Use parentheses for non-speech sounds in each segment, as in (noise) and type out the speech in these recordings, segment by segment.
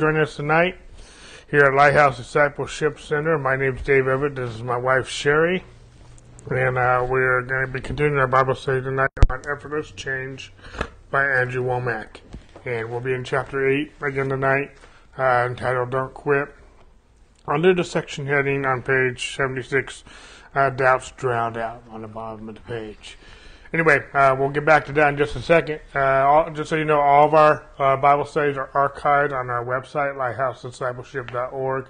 joining us tonight here at Lighthouse Discipleship Center. My name is Dave Everett. This is my wife Sherry, and uh, we're going to be continuing our Bible study tonight on Effortless Change by Andrew Wommack, And we'll be in chapter 8 again tonight, uh, entitled Don't Quit. Under the section heading on page 76, uh, Doubts Drowned Out on the bottom of the page. Anyway, uh, we'll get back to that in just a second. Uh, all, just so you know, all of our uh, Bible studies are archived on our website, lighthousediscipleship.org,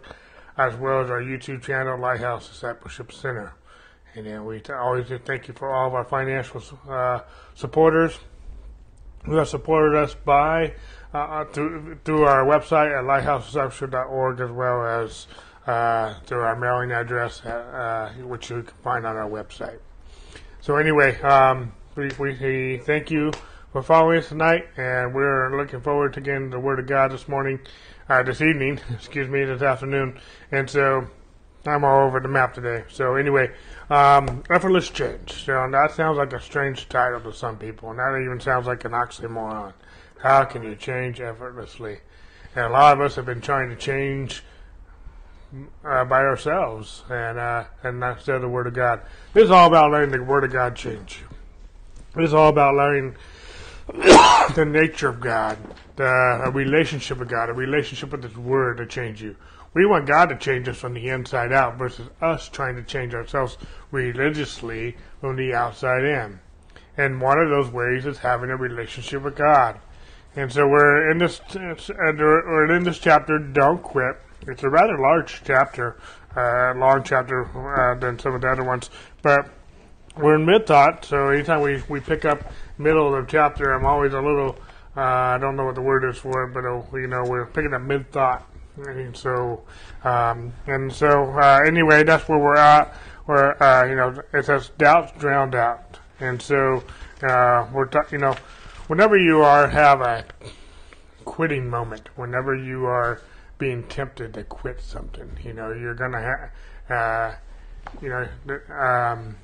as well as our YouTube channel, Lighthouse Discipleship Center. And then we t- always thank you for all of our financial uh, supporters who have supported us by uh, uh, through, through our website at lighthousediscipleship.org, as well as through our mailing address, which you can find on our website. So anyway, um, we, we thank you for following us tonight, and we're looking forward to getting the Word of God this morning, uh, this evening, (laughs) excuse me, this afternoon. And so I'm all over the map today. So anyway, um, effortless change. So that sounds like a strange title to some people, and that even sounds like an oxymoron. How can you change effortlessly? And a lot of us have been trying to change uh, by ourselves and uh, and of the Word of God. This is all about letting the Word of God change you. Is all about learning (coughs) the nature of God, the a relationship with God, a relationship with His Word to change you. We want God to change us from the inside out versus us trying to change ourselves religiously from the outside in. And one of those ways is having a relationship with God. And so we're in this, we're in this chapter, Don't Quit. It's a rather large chapter, uh, long chapter uh, than some of the other ones, but we're in mid thought. So anytime we, we pick up middle of the chapter, I'm always a little uh, I don't know what the word is for it, but uh, you know we're picking up mid thought. And so um, and so uh, anyway, that's where we're at. Where uh, you know it says doubts drowned out, and so we're ta- you know whenever you are have a quitting moment, whenever you are being tempted to quit something. You know, you're gonna have, uh, you know, um,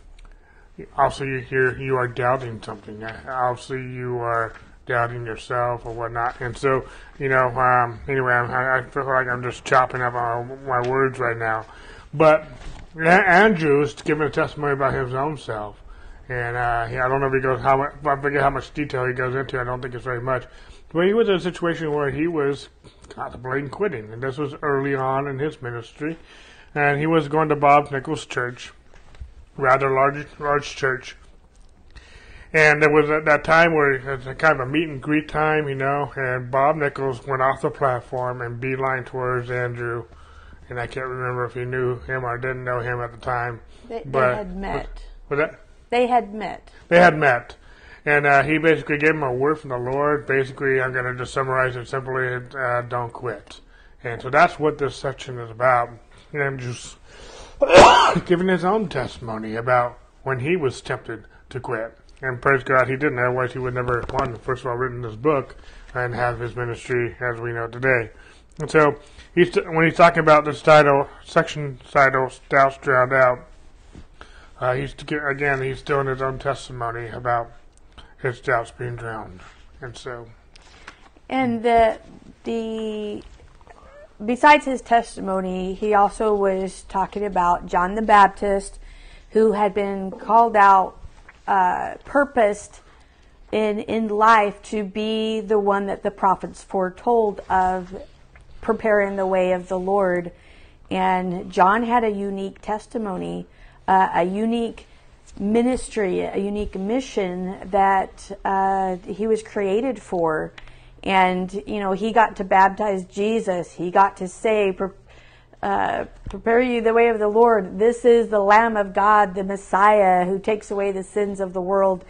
also you hear you are doubting something. Obviously, you are doubting yourself or whatnot. And so, you know, um, anyway, I, I feel like I'm just chopping up my words right now. But Andrew is giving a testimony about his own self. And uh, I don't know if he goes how much, I forget how much detail he goes into. I don't think it's very much. But he was in a situation where he was contemplating quitting, and this was early on in his ministry. And he was going to Bob Nichols' church, rather large, large church. And there was at that time where it was a kind of a meet and greet time, you know, and Bob Nichols went off the platform and beeline towards Andrew. And I can't remember if he knew him or didn't know him at the time. They, but, they had met. Was, was that? They had met. They had met. And uh, he basically gave him a word from the Lord. Basically, I'm going to just summarize it simply uh, don't quit. And so that's what this section is about. And just (coughs) giving his own testimony about when he was tempted to quit. And praise God, he didn't. Otherwise, he would never have one, first of all, written this book and have his ministry as we know today. And so, he's when he's talking about this title, section title, Doubts Drowned Out, uh, he's again, he's doing his own testimony about his doubts being drowned, and so. And the the besides his testimony, he also was talking about John the Baptist, who had been called out, uh, purposed in in life to be the one that the prophets foretold of, preparing the way of the Lord. And John had a unique testimony, uh, a unique ministry, a unique mission that uh, he was created for. And, you know, he got to baptize Jesus. He got to say, uh, prepare you the way of the Lord. This is the Lamb of God, the Messiah who takes away the sins of the world.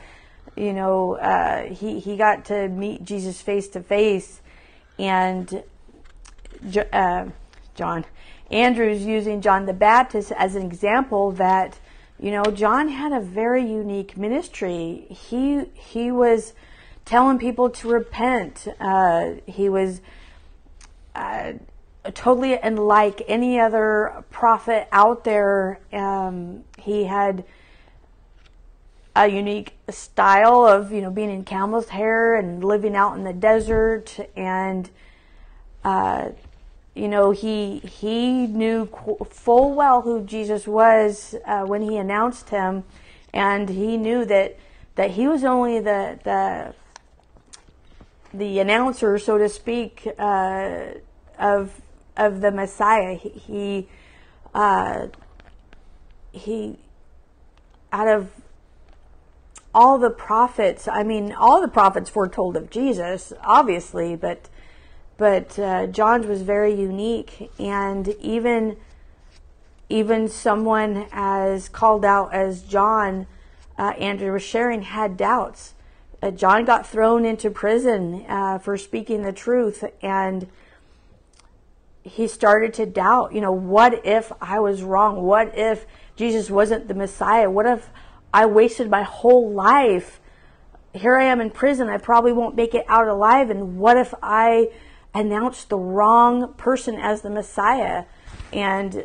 You know, uh, he, he got to meet Jesus face to face. And uh, John, Andrew's using John the Baptist as an example that you know, John had a very unique ministry. He he was telling people to repent. Uh, he was uh, totally unlike any other prophet out there. Um, he had a unique style of you know being in camel's hair and living out in the desert and uh, you know, he he knew full well who Jesus was uh, when he announced him, and he knew that that he was only the the the announcer, so to speak, uh, of of the Messiah. He he, uh, he out of all the prophets. I mean, all the prophets foretold of Jesus, obviously, but but uh, John's was very unique, and even even someone as called out as John, uh, Andrew was sharing, had doubts. Uh, John got thrown into prison uh, for speaking the truth, and he started to doubt. You know, what if I was wrong? What if Jesus wasn't the Messiah? What if I wasted my whole life? Here I am in prison. I probably won't make it out alive. And what if I announced the wrong person as the Messiah. And,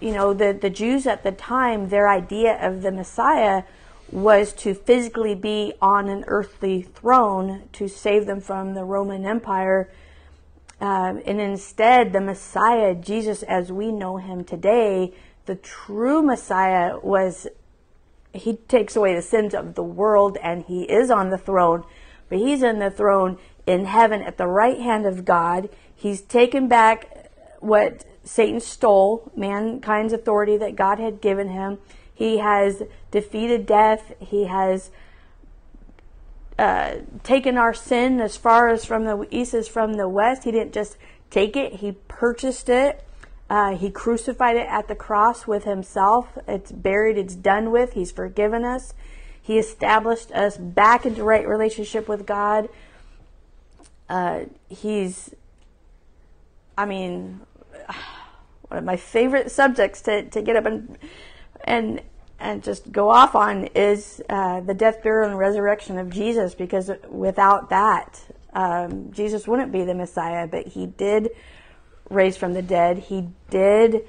you know, the, the Jews at the time, their idea of the Messiah was to physically be on an earthly throne to save them from the Roman Empire. Um, and instead, the Messiah, Jesus as we know him today, the true Messiah was, he takes away the sins of the world and he is on the throne, but he's on the throne in heaven at the right hand of God. He's taken back what Satan stole, mankind's authority that God had given him. He has defeated death. He has uh, taken our sin as far as from the east as from the west. He didn't just take it, he purchased it. Uh, he crucified it at the cross with himself. It's buried, it's done with. He's forgiven us. He established us back into right relationship with God. Uh, he's, I mean, (sighs) one of my favorite subjects to, to get up and and and just go off on is uh, the death, burial, and resurrection of Jesus. Because without that, um, Jesus wouldn't be the Messiah. But he did raise from the dead. He did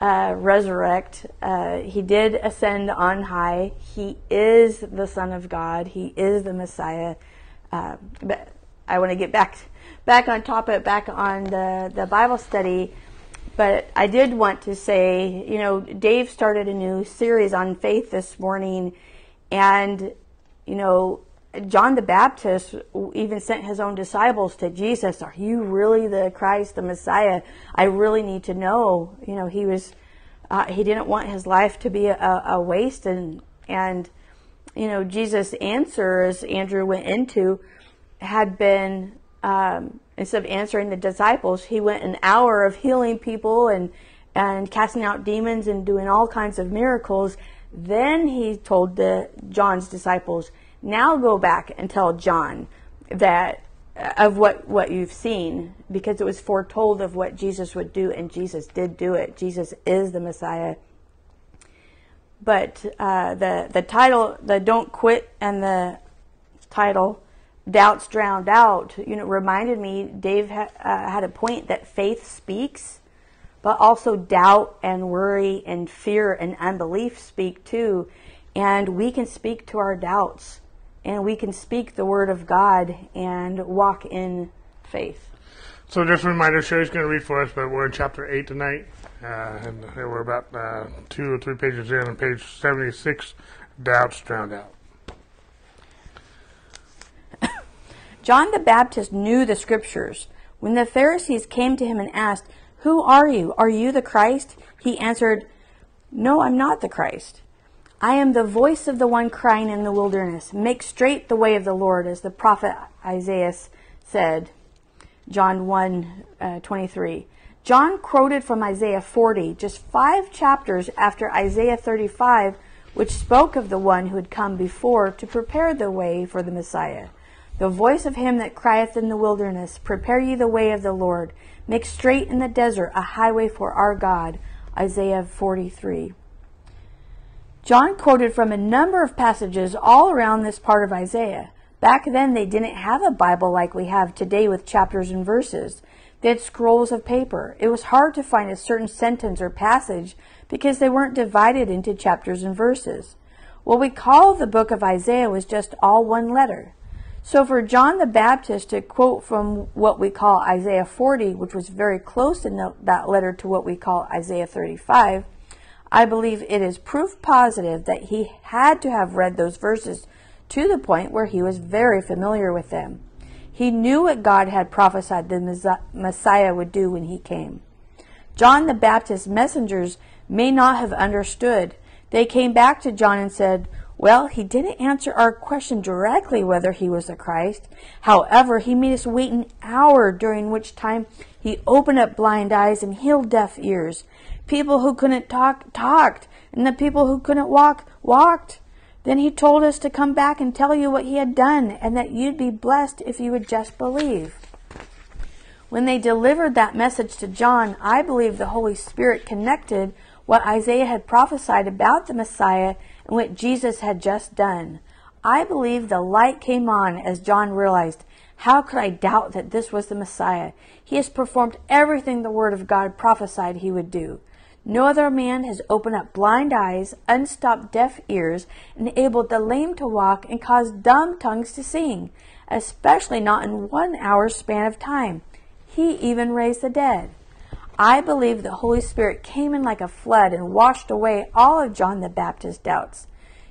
uh, resurrect. Uh, he did ascend on high. He is the Son of God. He is the Messiah. Uh, but I want to get back back on topic, back on the the Bible study. But I did want to say, you know, Dave started a new series on faith this morning, and you know, John the Baptist even sent his own disciples to Jesus. Are you really the Christ, the Messiah? I really need to know. You know, he was uh, he didn't want his life to be a, a waste, and and you know, Jesus' answer, as Andrew went into, had been um, instead of answering the disciples, he went an hour of healing people and and casting out demons and doing all kinds of miracles. Then he told the John's disciples, "Now go back and tell John that uh, of what what you've seen, because it was foretold of what Jesus would do, and Jesus did do it. Jesus is the Messiah." But uh, the the title, the "Don't Quit," and the title doubts drowned out, you know, reminded me Dave ha- uh, had a point that faith speaks, but also doubt and worry and fear and unbelief speak too. And we can speak to our doubts and we can speak the word of God and walk in faith. So just a reminder, Sherry's going to read for us, but we're in chapter 8 tonight. Uh, and we're about uh, two or three pages in, on page 76, Doubts Drowned Out. John the Baptist knew the scriptures. When the Pharisees came to him and asked, Who are you? Are you the Christ? He answered, No, I'm not the Christ. I am the voice of the one crying in the wilderness, Make straight the way of the Lord, as the prophet Isaiah said. John 1 uh, 23. John quoted from Isaiah 40, just five chapters after Isaiah 35, which spoke of the one who had come before to prepare the way for the Messiah. The voice of him that crieth in the wilderness, Prepare ye the way of the Lord, make straight in the desert a highway for our God. Isaiah 43. John quoted from a number of passages all around this part of Isaiah. Back then, they didn't have a Bible like we have today with chapters and verses. They had scrolls of paper. It was hard to find a certain sentence or passage because they weren't divided into chapters and verses. What we call the book of Isaiah was just all one letter. So for John the Baptist to quote from what we call Isaiah 40, which was very close in the, that letter to what we call Isaiah 35, I believe it is proof positive that he had to have read those verses to the point where he was very familiar with them. He knew what God had prophesied the Messiah would do when he came. John the Baptist's messengers may not have understood. They came back to John and said, well, he didn't answer our question directly whether he was the Christ. However, he made us wait an hour during which time he opened up blind eyes and healed deaf ears. People who couldn't talk talked, and the people who couldn't walk walked. Then he told us to come back and tell you what he had done and that you'd be blessed if you would just believe. When they delivered that message to John, I believe the Holy Spirit connected what Isaiah had prophesied about the Messiah and what Jesus had just done. I believe the light came on as John realized, how could I doubt that this was the Messiah? He has performed everything the Word of God prophesied he would do. No other man has opened up blind eyes, unstopped deaf ears, enabled the lame to walk, and caused dumb tongues to sing, especially not in one hour's span of time. He even raised the dead. I believe the Holy Spirit came in like a flood and washed away all of John the Baptist's doubts.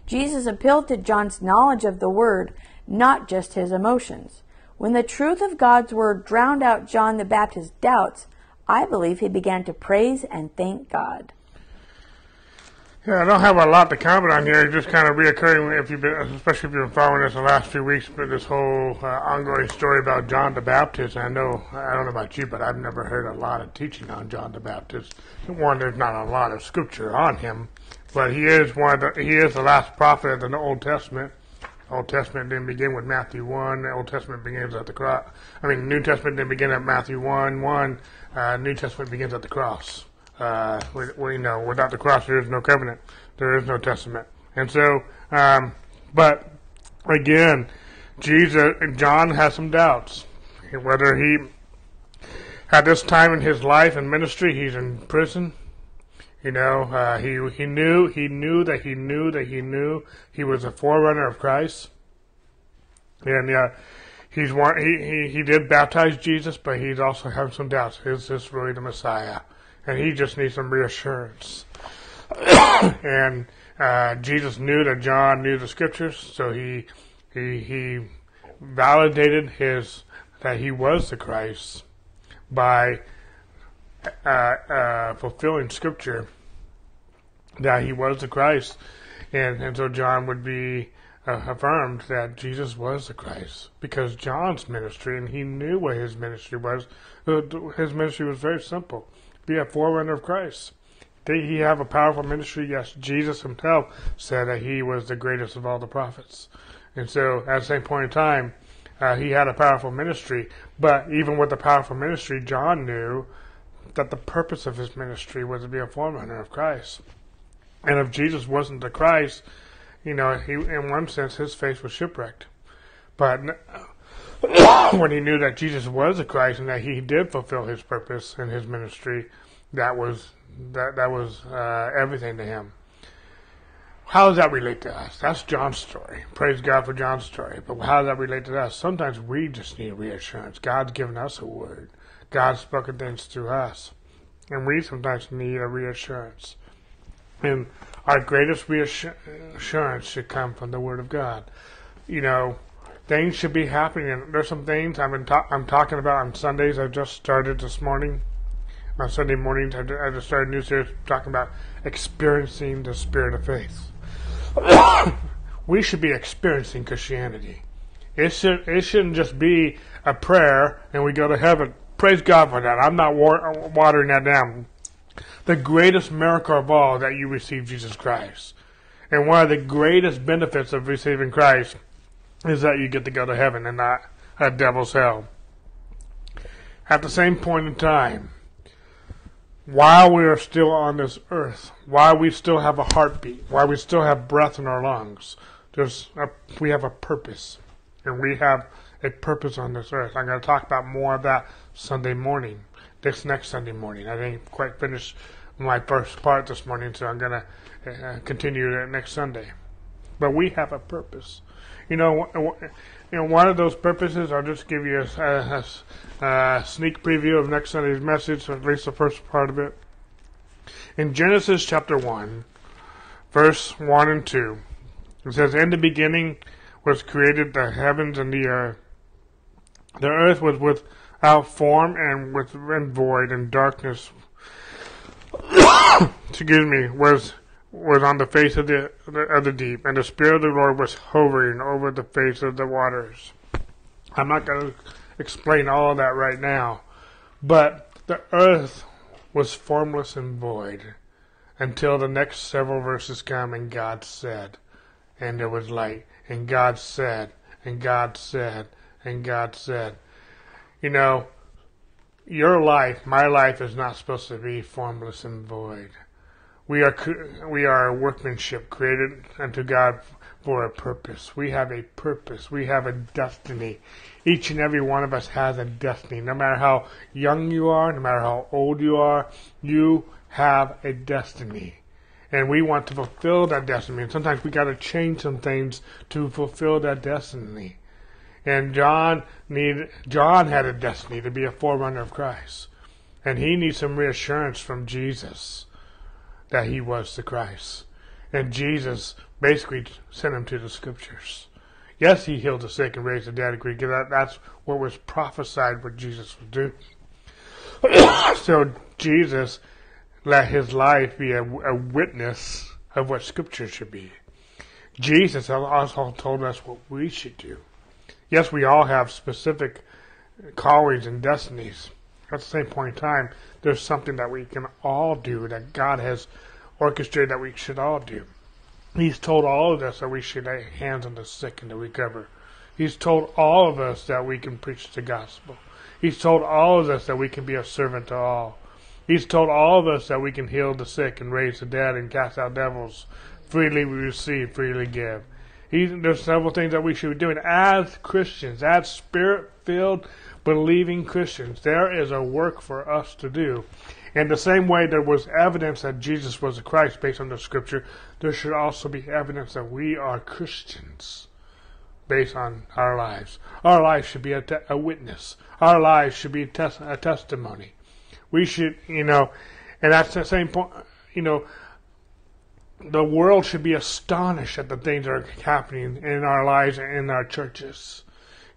Jesus appealed to John's knowledge of the Word, not just his emotions. When the truth of God's Word drowned out John the Baptist's doubts, I believe he began to praise and thank God. Yeah, I don't have a lot to comment on here. It's just kind of reoccurring, if you've been, especially if you've been following us the last few weeks, but this whole uh, ongoing story about John the Baptist. I know, I don't know about you, but I've never heard a lot of teaching on John the Baptist. One, there's not a lot of scripture on him, but he is one of the, he is the last prophet of the Old Testament. Old Testament didn't begin with Matthew 1. The Old Testament begins at the cross. I mean, New Testament didn't begin at Matthew 1, 1. Uh, New Testament begins at the cross. Uh, we, we, know without the cross there is no covenant, there is no testament, and so, um, but again, Jesus, John has some doubts whether he at this time in his life and ministry he's in prison. You know, uh, he he knew he knew that he knew that he knew he was a forerunner of Christ, and yeah. He's one. He, he, he did baptize Jesus, but he's also having some doubts. Is this really the Messiah? And he just needs some reassurance. (coughs) and uh, Jesus knew that John knew the scriptures, so he he he validated his that he was the Christ by uh, uh, fulfilling scripture that he was the Christ, and and so John would be uh, affirmed that Jesus was the Christ because John's ministry, and he knew what his ministry was. His ministry was very simple be a forerunner of Christ. Did he have a powerful ministry? Yes. Jesus himself said that he was the greatest of all the prophets. And so at the same point in time, uh, he had a powerful ministry. But even with the powerful ministry, John knew that the purpose of his ministry was to be a forerunner of Christ. And if Jesus wasn't the Christ, you know, he, in one sense, his faith was shipwrecked. But when he knew that Jesus was the Christ and that he did fulfill his purpose in his ministry, that was that that was uh, everything to him. How does that relate to us? That's John's story. Praise God for John's story. But how does that relate to us? Sometimes we just need reassurance. God's given us a word. God's spoken things to us. And we sometimes need a reassurance. And our greatest reassurance should come from the Word of God. You know, things should be happening. There's some things I've been ta- I'm talking about on Sundays. I just started this morning. On Sunday mornings, I just started a new series talking about experiencing the spirit of faith. (coughs) we should be experiencing Christianity. It should it shouldn't just be a prayer and we go to heaven. Praise God for that. I'm not wa- watering that down. The greatest miracle of all that you receive Jesus Christ. And one of the greatest benefits of receiving Christ is that you get to go to heaven and not a devil's hell. At the same point in time, while we are still on this earth, while we still have a heartbeat, while we still have breath in our lungs, there's a, we have a purpose, and we have a purpose on this earth. I'm going to talk about more of that Sunday morning, this next Sunday morning. I didn't quite finish my first part this morning, so I'm going to uh, continue it next Sunday. But we have a purpose. You know, you know, one of those purposes. I'll just give you a, a, a sneak preview of next Sunday's message, at least the first part of it. In Genesis chapter one, verse one and two, it says, "In the beginning was created the heavens and the earth. The earth was without form and with and void, and darkness." (coughs) excuse me, was was on the face of the of the deep, and the spirit of the Lord was hovering over the face of the waters. I'm not going to explain all that right now, but the earth was formless and void until the next several verses come, and God said, and there was light, and God said, and God said, and God said. You know, your life, my life, is not supposed to be formless and void. We are we are workmanship created unto God for a purpose. We have a purpose. We have a destiny. Each and every one of us has a destiny. No matter how young you are, no matter how old you are, you have a destiny. And we want to fulfill that destiny. And sometimes we got to change some things to fulfill that destiny. And John need John had a destiny to be a forerunner of Christ. And he needs some reassurance from Jesus that he was the Christ. And Jesus basically sent him to the scriptures. Yes, he healed the sick and raised the dead. Agree. That, that's what was prophesied what Jesus would do. (coughs) so Jesus let his life be a, a witness of what scripture should be. Jesus also told us what we should do. Yes, we all have specific callings and destinies. At the same point in time, there's something that we can all do that God has orchestrated that we should all do. He's told all of us that we should lay hands on the sick and to recover. He's told all of us that we can preach the gospel. He's told all of us that we can be a servant to all. He's told all of us that we can heal the sick and raise the dead and cast out devils. Freely we receive, freely give. He, there's several things that we should be doing as Christians, as spirit filled, believing Christians. There is a work for us to do. In the same way there was evidence that Jesus was the Christ based on the scripture, there should also be evidence that we are Christians based on our lives. Our lives should be a, te- a witness. Our lives should be tes- a testimony. We should, you know, and that's the same point, you know, the world should be astonished at the things that are happening in our lives and in our churches.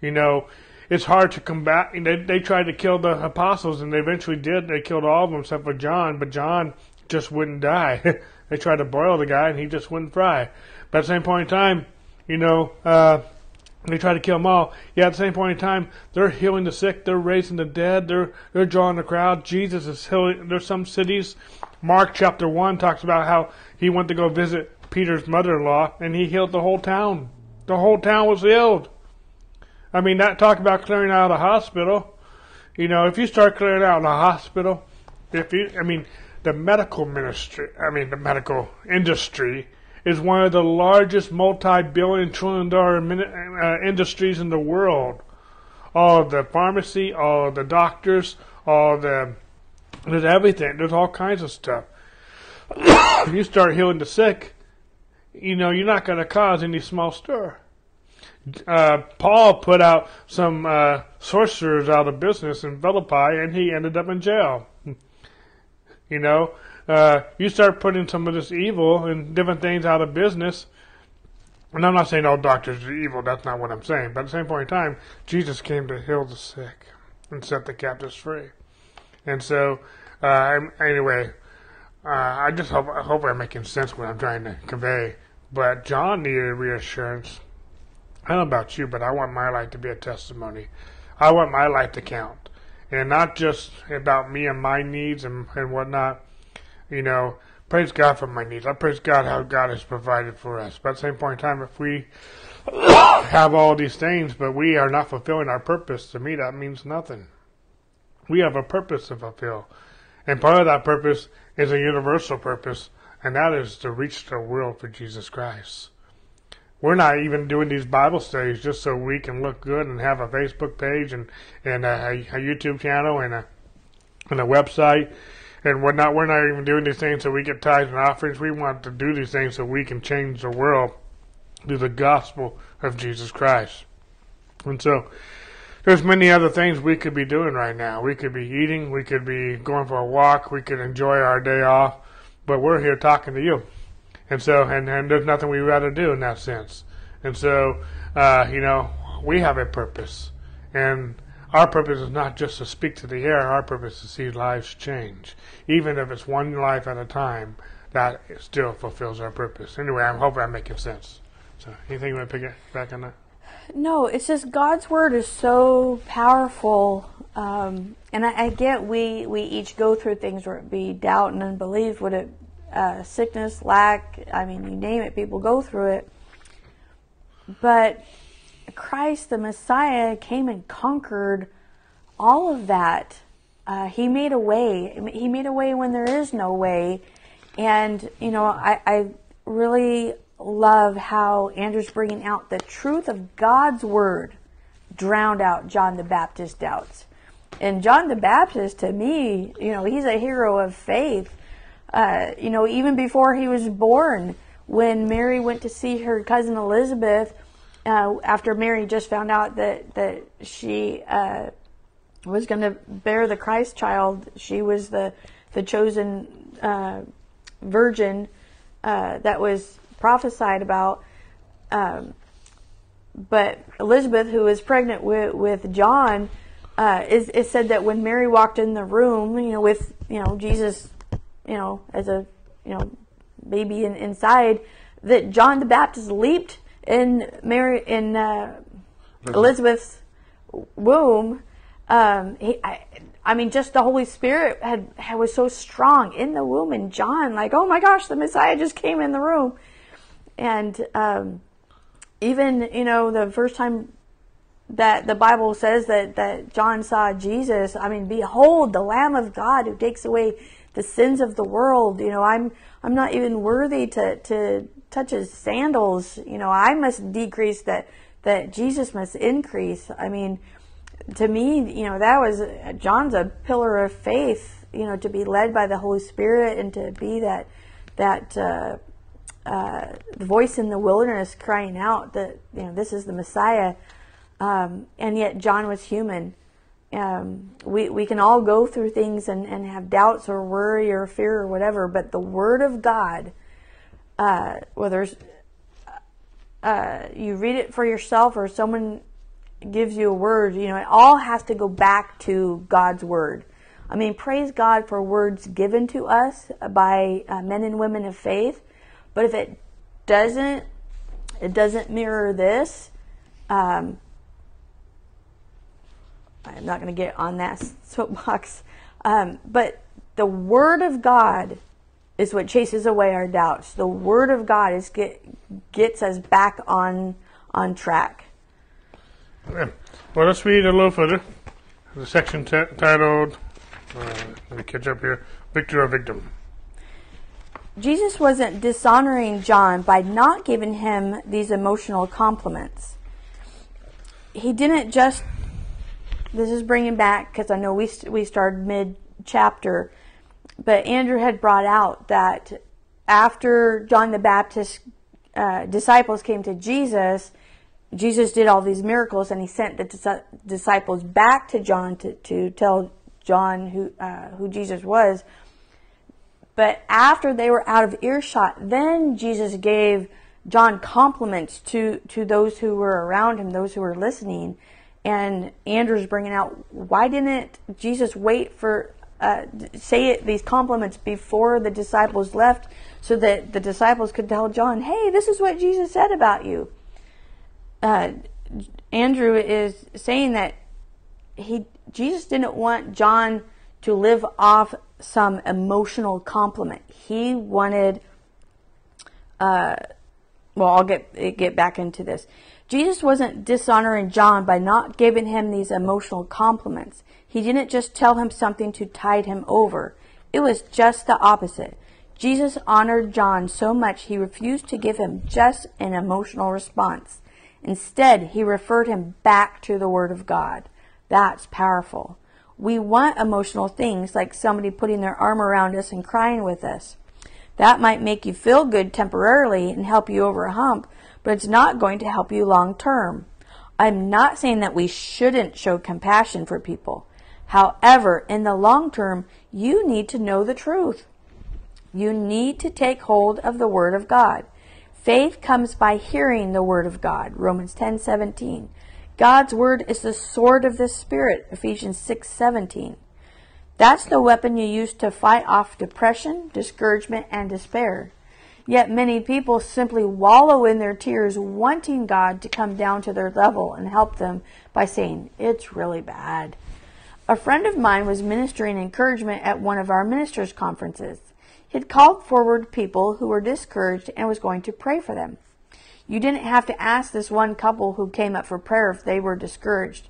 You know, it's hard to combat. They, they tried to kill the apostles, and they eventually did. They killed all of them except for John, but John just wouldn't die. (laughs) they tried to boil the guy, and he just wouldn't fry. But at the same point in time, you know, uh, they tried to kill them all. Yeah, at the same point in time, they're healing the sick, they're raising the dead, they're they're drawing the crowd. Jesus is healing. There's some cities. Mark chapter one talks about how he went to go visit Peter's mother-in-law, and he healed the whole town. The whole town was healed. I mean, that talk about clearing out a hospital. You know, if you start clearing out a hospital, if you, I mean, the medical ministry, I mean, the medical industry is one of the largest multi-billion trillion dollar uh, industries in the world. All the pharmacy, all the doctors, all the, there's everything. There's all kinds of stuff. (coughs) if you start healing the sick, you know, you're not going to cause any small stir uh, Paul put out some uh, sorcerers out of business in Philippi, and he ended up in jail. you know, uh, you start putting some of this evil and different things out of business. And I'm not saying all doctors are evil. That's not what I'm saying. But at the same point in time, Jesus came to heal the sick and set the captives free. And so, uh, anyway, uh, I just hope, I hope I'm making sense what I'm trying to convey. But John needed reassurance I don't know about you, but I want my life to be a testimony. I want my life to count. And not just about me and my needs and, and whatnot. You know, praise God for my needs. I praise God how God has provided for us. But at the same point in time, if we (coughs) have all these things, but we are not fulfilling our purpose, to me that means nothing. We have a purpose to fulfill. And part of that purpose is a universal purpose, and that is to reach the world for Jesus Christ. We're not even doing these Bible studies just so we can look good and have a Facebook page and and a, a YouTube channel and a and a website and whatnot. We're not even doing these things so we get tithes and offerings. We want to do these things so we can change the world through the gospel of Jesus Christ. And so, there's many other things we could be doing right now. We could be eating, we could be going for a walk, we could enjoy our day off, but we're here talking to you. And so, and, and there's nothing we'd rather do in that sense. And so, uh, you know, we have a purpose. And our purpose is not just to speak to the air, our purpose is to see lives change. Even if it's one life at a time, that still fulfills our purpose. Anyway, I hope I'm making sense. So, anything you want to pick back on that? No, it's just God's word is so powerful. Um, and I, I, get we, we each go through things where it be doubt and unbelief, would it uh, sickness, lack, I mean, you name it, people go through it. But Christ, the Messiah, came and conquered all of that. Uh, he made a way. He made a way when there is no way. And, you know, I, I really love how Andrew's bringing out the truth of God's word drowned out John the Baptist's doubts. And John the Baptist, to me, you know, he's a hero of faith. Uh, you know, even before he was born, when Mary went to see her cousin Elizabeth, uh, after Mary just found out that that she uh, was going to bear the Christ child, she was the the chosen uh, virgin uh, that was prophesied about. Um, but Elizabeth, who was pregnant with with John, is, is said that when Mary walked in the room, you know, with you know Jesus, you know, as a you know baby in, inside, that John the Baptist leaped in Mary in uh, Elizabeth's womb. Um, he, I, I mean, just the Holy Spirit had, had was so strong in the womb, and John, like, oh my gosh, the Messiah just came in the room, and um, even you know the first time that the Bible says that that John saw Jesus, I mean, behold, the Lamb of God who takes away the sins of the world. You know, I'm I'm not even worthy to to touch his sandals. You know, I must decrease that that Jesus must increase. I mean, to me, you know, that was John's a pillar of faith. You know, to be led by the Holy Spirit and to be that that uh, uh, voice in the wilderness crying out that you know this is the Messiah. Um, and yet John was human. Um, we, we can all go through things and, and have doubts or worry or fear or whatever, but the Word of God, uh, whether uh, you read it for yourself or someone gives you a word, you know, it all has to go back to God's Word. I mean, praise God for words given to us by uh, men and women of faith, but if it doesn't, it doesn't mirror this, um, I'm not going to get on that soapbox. Um, but the Word of God is what chases away our doubts. The Word of God is get, gets us back on on track. Yeah. Well, let's read a little further. The section t- titled, uh, let me catch up here, Victor or Victim. Jesus wasn't dishonoring John by not giving him these emotional compliments. He didn't just this is bringing back because I know we we started mid chapter, but Andrew had brought out that after John the Baptist uh, disciples came to Jesus, Jesus did all these miracles, and he sent the dis- disciples back to John to, to tell John who uh, who Jesus was. But after they were out of earshot, then Jesus gave John compliments to to those who were around him, those who were listening and Andrew's bringing out why didn't Jesus wait for uh, say it, these compliments before the disciples left so that the disciples could tell John, hey, this is what Jesus said about you. Uh, Andrew is saying that he Jesus didn't want John to live off some emotional compliment. He wanted, uh, well, I'll get get back into this. Jesus wasn't dishonoring John by not giving him these emotional compliments. He didn't just tell him something to tide him over. It was just the opposite. Jesus honored John so much he refused to give him just an emotional response. Instead, he referred him back to the Word of God. That's powerful. We want emotional things like somebody putting their arm around us and crying with us. That might make you feel good temporarily and help you over a hump, but it's not going to help you long term. I'm not saying that we shouldn't show compassion for people. However, in the long term, you need to know the truth. You need to take hold of the Word of God. Faith comes by hearing the Word of God. Romans 10 17. God's Word is the sword of the Spirit. Ephesians 6 17. That's the weapon you use to fight off depression, discouragement, and despair. Yet many people simply wallow in their tears, wanting God to come down to their level and help them by saying, It's really bad. A friend of mine was ministering encouragement at one of our ministers' conferences. He had called forward people who were discouraged and was going to pray for them. You didn't have to ask this one couple who came up for prayer if they were discouraged.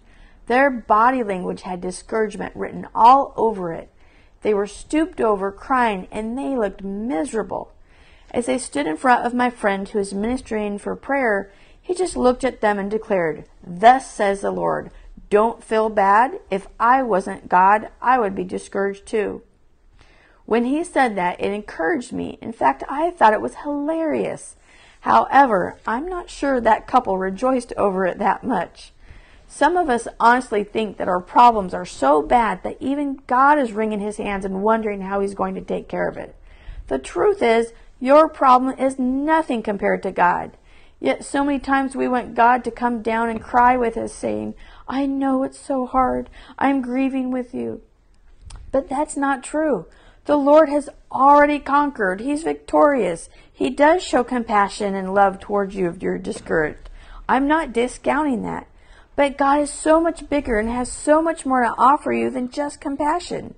Their body language had discouragement written all over it. They were stooped over, crying, and they looked miserable. As they stood in front of my friend who was ministering for prayer, he just looked at them and declared, Thus says the Lord, don't feel bad. If I wasn't God, I would be discouraged too. When he said that, it encouraged me. In fact, I thought it was hilarious. However, I'm not sure that couple rejoiced over it that much. Some of us honestly think that our problems are so bad that even God is wringing his hands and wondering how he's going to take care of it. The truth is, your problem is nothing compared to God. Yet so many times we want God to come down and cry with us, saying, I know it's so hard. I'm grieving with you. But that's not true. The Lord has already conquered. He's victorious. He does show compassion and love towards you if you're discouraged. I'm not discounting that. But God is so much bigger and has so much more to offer you than just compassion.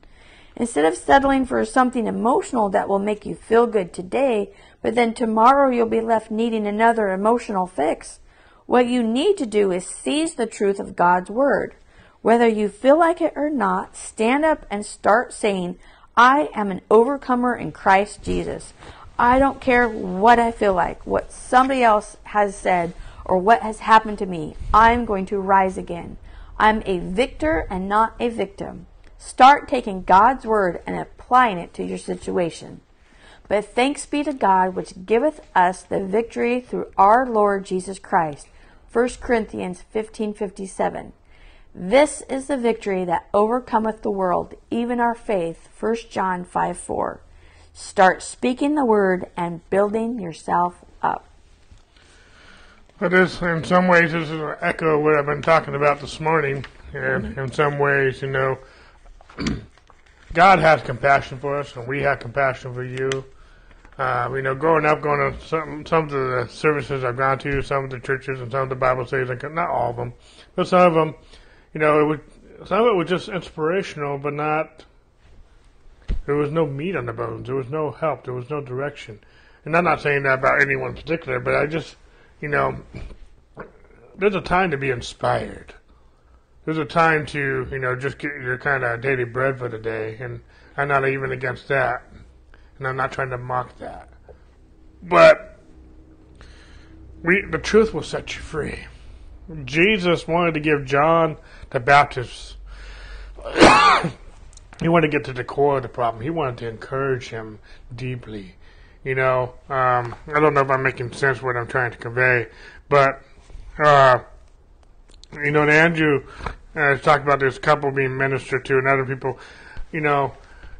Instead of settling for something emotional that will make you feel good today, but then tomorrow you'll be left needing another emotional fix, what you need to do is seize the truth of God's Word. Whether you feel like it or not, stand up and start saying, I am an overcomer in Christ Jesus. I don't care what I feel like, what somebody else has said, or what has happened to me, I'm going to rise again. I'm a victor and not a victim. Start taking God's word and applying it to your situation. But thanks be to God which giveth us the victory through our Lord Jesus Christ. 1 Corinthians 15:57. This is the victory that overcometh the world, even our faith. 1 John 5:4. Start speaking the word and building yourself up. But this, in some ways, this is an echo of what I've been talking about this morning. And Mm-hmm. in some ways, you know, (clears throat) God has compassion for us, and we have compassion for you. Uh, you know, growing up, going to some some of the services I've gone to, some of the churches, and some of the Bible studies, not all of them, but some of them, you know, it would some of it was just inspirational, but not. There was no meat on the bones. There was no help. There was no direction. And I'm not saying that about anyone in particular, but I just, you know, there's a time to be inspired. There's a time to, you know, just get your kind of daily bread for the day, and I'm not even against that, and I'm not trying to mock that. But we, the truth will set you free. Jesus wanted to give John the Baptist. (coughs) he wanted to get to the core of the problem. He wanted to encourage him deeply. You know, um, I don't know if I'm making sense what I'm trying to convey, but uh, you know, and Andrew uh, talked about this couple being ministered to, and other people. You know,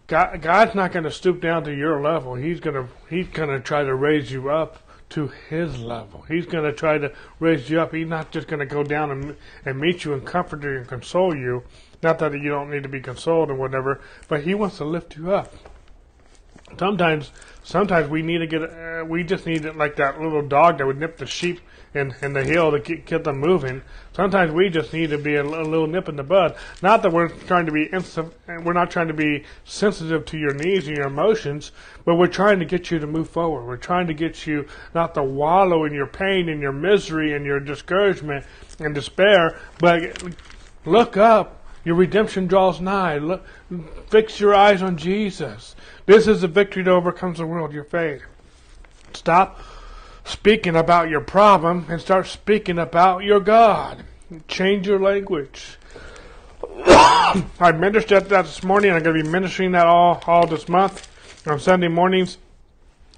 God, God's not going to stoop down to your level. He's going to He's going to try to raise you up to His level. He's going to try to raise you up. He's not just going to go down and and meet you and comfort you and console you. Not that you don't need to be consoled and whatever, but He wants to lift you up. Sometimes, sometimes we need to get. Uh, we just need it like that little dog that would nip the sheep in, in the hill to get, get them moving. Sometimes we just need to be a, li- little nip in the bud. Not that we're trying to be we're not trying to be sensitive to your needs and your emotions, but we're trying to get you to move forward. We're trying to get you not to wallow in your pain and your misery and your discouragement and despair, but look up. Your redemption draws nigh. Look, fix your eyes on Jesus. This is the victory that overcomes the world, your faith. Stop speaking about your problem and start speaking about your God. Change your language. (coughs) I ministered that this morning. I'm going to be ministering that all, all this month on Sunday mornings.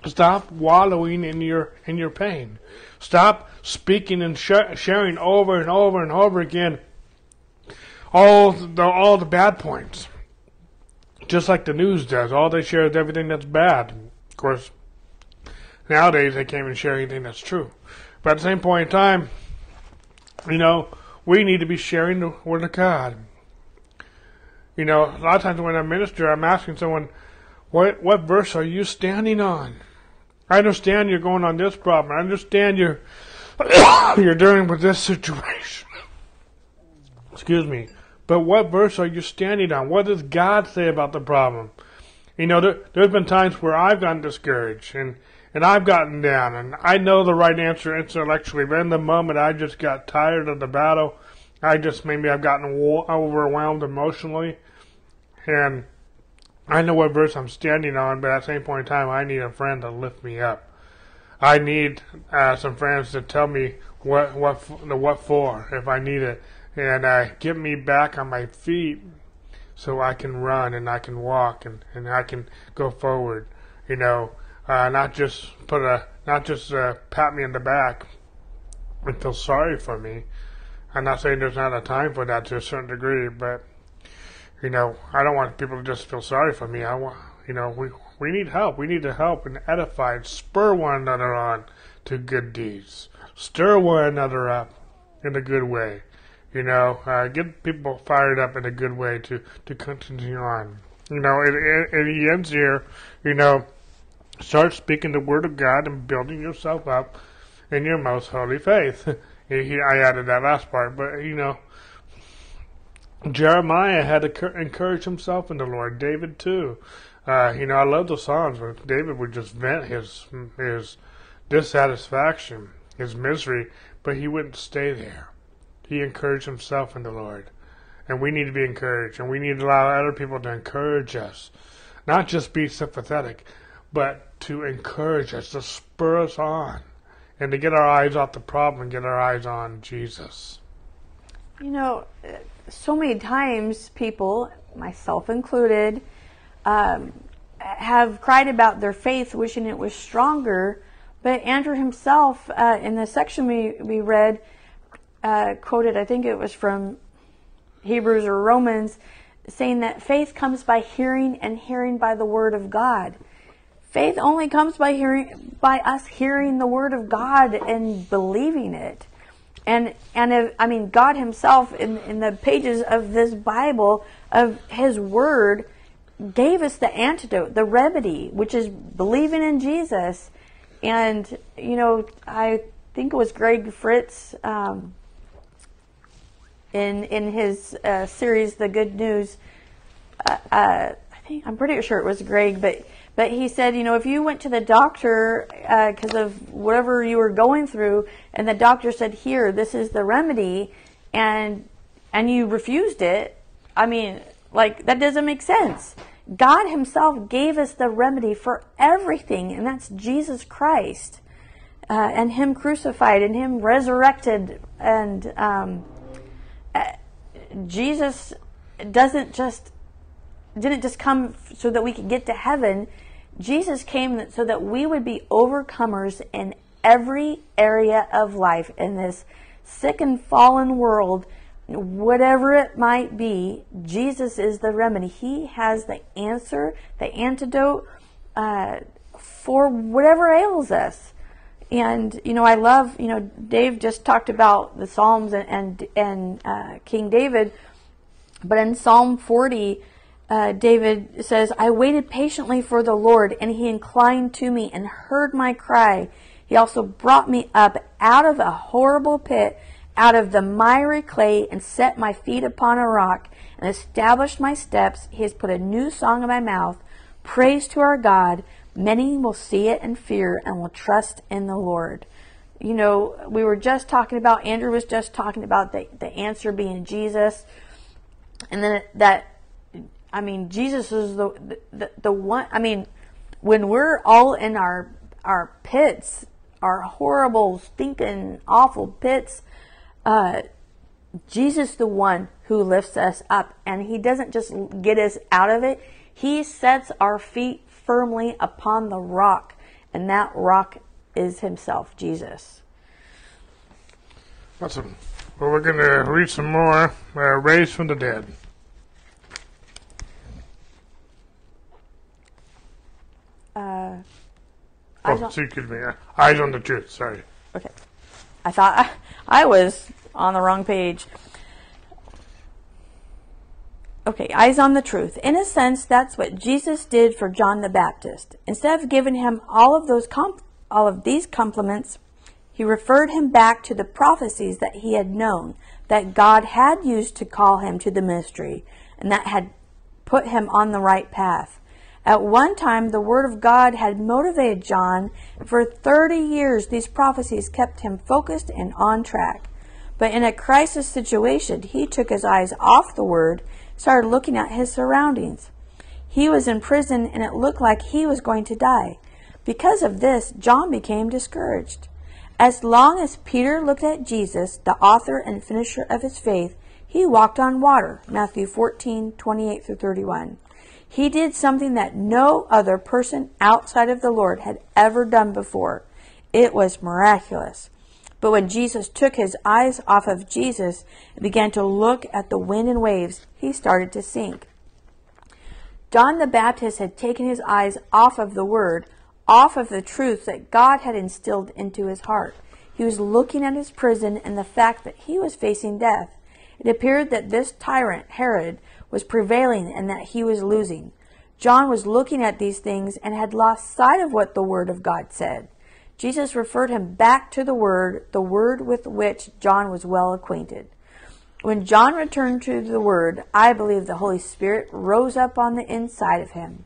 Stop wallowing in your in your pain. Stop speaking and sh- sharing over and over and over again all the all the bad points. Just like the news does, all they share is everything that's bad. Of course, nowadays they can't even share anything that's true. But at the same point in time, you know, we need to be sharing the word of God. You know, a lot of times when I minister, I'm asking someone, "What what verse are you standing on?" I understand you're going on this problem. I understand you're (coughs) you're dealing with this situation. (coughs) Excuse me. But what verse are you standing on? What does God say about the problem? You know, there, there's been times where I've gotten discouraged and, and I've gotten down and I know the right answer intellectually, but in the moment I just got tired of the battle. I just, maybe I've gotten overwhelmed emotionally and I know what verse I'm standing on, but at the same point in time, I need a friend to lift me up. I need uh, some friends to tell me what what the what for if I need it, and uh, get me back on my feet so I can run and I can walk and, and I can go forward. You know, uh, not just put a not just uh, pat me in the back and feel sorry for me. I'm not saying there's not a time for that to a certain degree, but you know, I don't want people to just feel sorry for me. I want, you know, we we need help. We need to help and edify and spur one another on to good deeds. Stir one another up in a good way. You know, uh, get people fired up in a good way to, to continue on. You know, it, it, ends here, you know, start speaking the word of God and building yourself up in your most holy faith. (laughs) I added that last part, but, you know, Jeremiah had to encourage himself in the Lord. David too. Uh, you know, I love the Psalms where David would just vent his his dissatisfaction, his misery, but he wouldn't stay there. He encouraged himself in the Lord. And we need to be encouraged, and we need to allow other people to encourage us. Not just be sympathetic, but to encourage us, to spur us on, and to get our eyes off the problem and get our eyes on Jesus. You know, so many times people, myself included, um, have cried about their faith, wishing it was stronger. But Andrew himself, uh, in the section we, we read, uh, quoted, I think it was from Hebrews or Romans, saying that faith comes by hearing and hearing by the word of God. Faith only comes by hearing, by us hearing the word of God and believing it. And and if, I mean God Himself in in the pages of this Bible of His Word gave us the antidote, the remedy, which is believing in Jesus. And you know, I think it was Greg Fritz um, in in his uh, series, The Good News. Uh, uh, I think I'm pretty sure it was Greg, but but he said, you know, if you went to the doctor because uh, of whatever you were going through, and the doctor said, "Here, this is the remedy," and and you refused it, I mean, like that doesn't make sense. God Himself gave us the remedy for everything, and that's Jesus Christ, uh, and Him crucified, and Him resurrected, and um, uh, Jesus doesn't just didn't just come so that we could get to heaven. Jesus came so that we would be overcomers in every area of life in this sick and fallen world, whatever it might be. Jesus is the remedy. He has the answer, the antidote uh, for whatever ails us. And you know, I love you know Dave just talked about the Psalms and and, and uh, King David, but in Psalm forty uh, David says, I waited patiently for the Lord, and he inclined to me and heard my cry. He also brought me up out of a horrible pit, out of the miry clay, and set my feet upon a rock, and established my steps. He has put a new song in my mouth. Praise to our God. Many will see it and fear and will trust in the Lord. You know, we were just talking about, Andrew was just talking about the, the answer being Jesus. And then that I mean, Jesus is the, the, the one, I mean, when we're all in our, our pits, our horrible, stinking, awful pits, uh, Jesus the one who lifts us up and he doesn't just get us out of it. He sets our feet firmly upon the rock and that rock is himself, Jesus. Awesome. Well, we're going to read some more uh, Raised from the Dead. Uh, Oh, on, excuse me. uh, Eyes on the Truth. Sorry. okay. I thought I, (laughs) I was on the wrong page. Okay, eyes on the truth. In a sense, that's what Jesus did for John the Baptist. Instead of giving him all of those comp- all of these compliments, he referred him back to the prophecies that he had known that God had used to call him to the ministry and that had put him on the right path. At one time, the Word of God had motivated John, for 30 years, these prophecies kept him focused and on track. But in a crisis situation, he took his eyes off the Word, started looking at his surroundings. He was in prison, and it looked like he was going to die. Because of this, John became discouraged. As long as Peter looked at Jesus, the author and finisher of his faith, he walked on water. Matthew 14, 28 through 31. He did something that no other person outside of the Lord had ever done before. It was miraculous. But when Jesus took his eyes off of Jesus and began to look at the wind and waves, he started to sink. John the Baptist had taken his eyes off of the Word, off of the truth that God had instilled into his heart. He was looking at his prison and the fact that he was facing death. It appeared that this tyrant, Herod, was prevailing and that he was losing. John was looking at these things and had lost sight of what the Word of God said. Jesus referred him back to the Word, the Word with which John was well acquainted. When John returned to the Word, I believe the Holy Spirit rose up on the inside of him.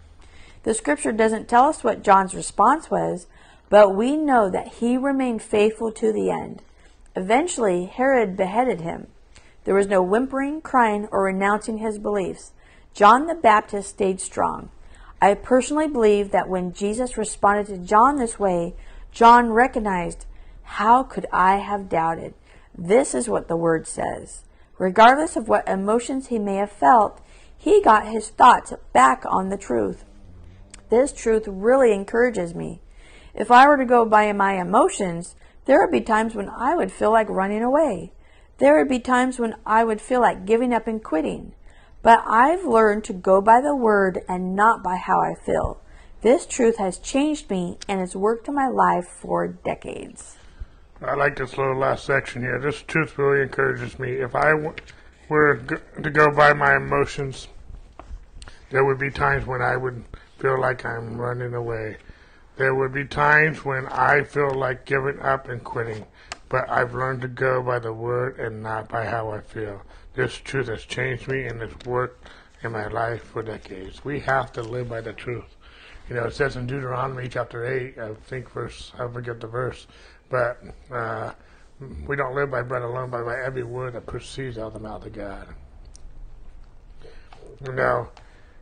The scripture doesn't tell us what John's response was, but we know that he remained faithful to the end. Eventually, Herod beheaded him. There was no whimpering, crying, or renouncing his beliefs. John the Baptist stayed strong. I personally believe that when Jesus responded to John this way, John recognized, How could I have doubted? This is what the Word says. Regardless of what emotions he may have felt, he got his thoughts back on the truth. This truth really encourages me. If I were to go by my emotions, there would be times when I would feel like running away. There would be times when I would feel like giving up and quitting. But I've learned to go by the word and not by how I feel. This truth has changed me and has worked in my life for decades. I like this little last section here. This truth really encourages me. If I were to go by my emotions, there would be times when I would feel like I'm running away. There would be times when I feel like giving up and quitting. But I've learned to go by the word and not by how I feel. This truth has changed me and it's worked in my life for decades. We have to live by the truth. You know, it says in Deuteronomy chapter 8, I think verse, I forget the verse, but uh, we don't live by bread alone, but by every word that proceeds out of the mouth of God. You know,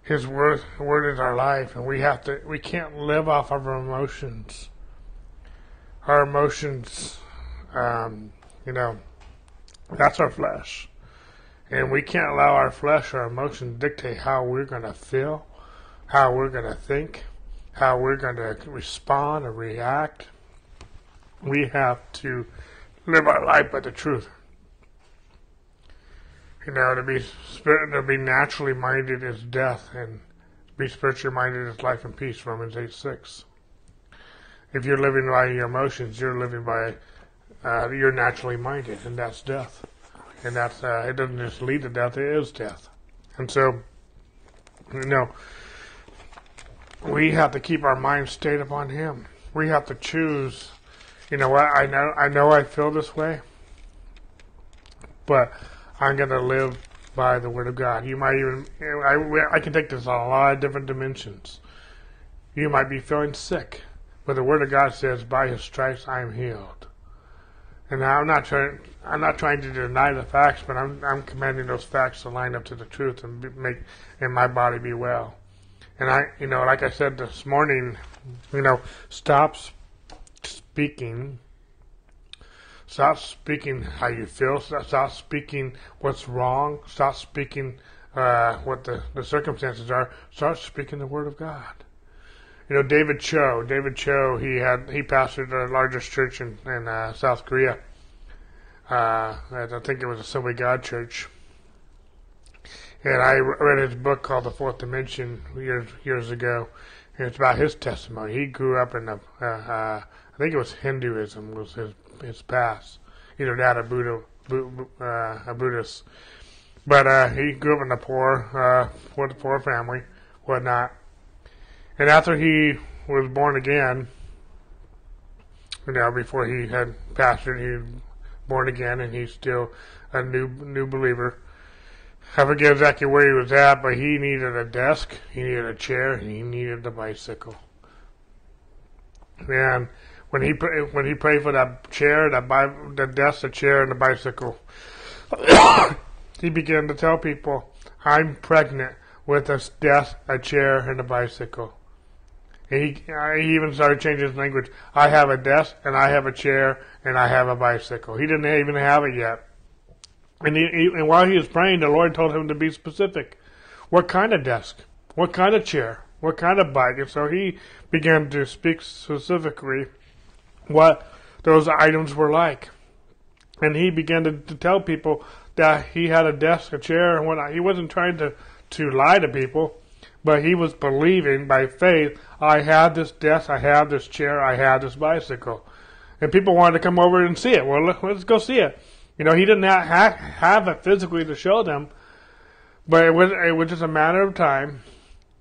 His word, word is our life, and we have to. We can't live off of our emotions. Our emotions, um, you know, that's our flesh, and we can't allow our flesh or emotions dictate how we're going to feel, how we're going to think, how we're going to respond or react. We have to live our life by the truth. You know, to be spirit, to be naturally minded is death, and be spiritually minded is life and peace. Romans eight six. If you're living by your emotions, you're living by uh, you're naturally minded, and that's death. And that's uh, it doesn't just lead to death; it is death. And so, you know, we have to keep our mind stayed upon Him. We have to choose. You know what? I know. I know. I feel this way, but I'm going to live by the Word of God. You might even, I, I can take this on a lot of different dimensions. You might be feeling sick, but the Word of God says, "By His stripes I am healed." And I'm not trying, I'm not trying to deny the facts, but I'm, I'm commanding those facts to line up to the truth and be, make, and my body be well. And I, you know, like I said this morning, you know, stop speaking Stop speaking how you feel. Stop, speaking what's wrong. Stop speaking uh, what the, the circumstances are. Start speaking the Word of God. You know, David Cho. David Cho, he had he pastored the largest church in in uh, South Korea. Uh, I think it was a Assembly God Church. And I read his book called The Fourth Dimension years years ago. And it's about his testimony. He grew up in a, uh, uh, I think it was Hinduism was his his past, either that or Buddha, uh, a Buddhist. But uh, he grew up in a poor, uh, poor, poor family, whatnot. And after he was born again, you know, before he had pastored, he was born again, and he's still a new new believer. I forget exactly where he was at, but he needed a desk, he needed a chair, and he needed a bicycle. And when he when he prayed for that chair, that bi- the desk, the chair, and the bicycle, (coughs) he began to tell people, "I'm pregnant with a desk, a chair, and a bicycle." He, he even started changing his language. I have a desk, and I have a chair, and I have a bicycle. He didn't even have it yet. And, he, he, and while he was praying, the Lord told him to be specific. What kind of desk? What kind of chair? What kind of bike? And so he began to speak specifically what those items were like. And he began to, to tell people that he had a desk, a chair, and whatnot. He wasn't trying to, to lie to people, but he was believing by faith, I have this desk, I have this chair, I have this bicycle. And people wanted to come over and see it. Well, let's go see it. You know, he didn't have, have it physically to show them, but it was, it was just a matter of time.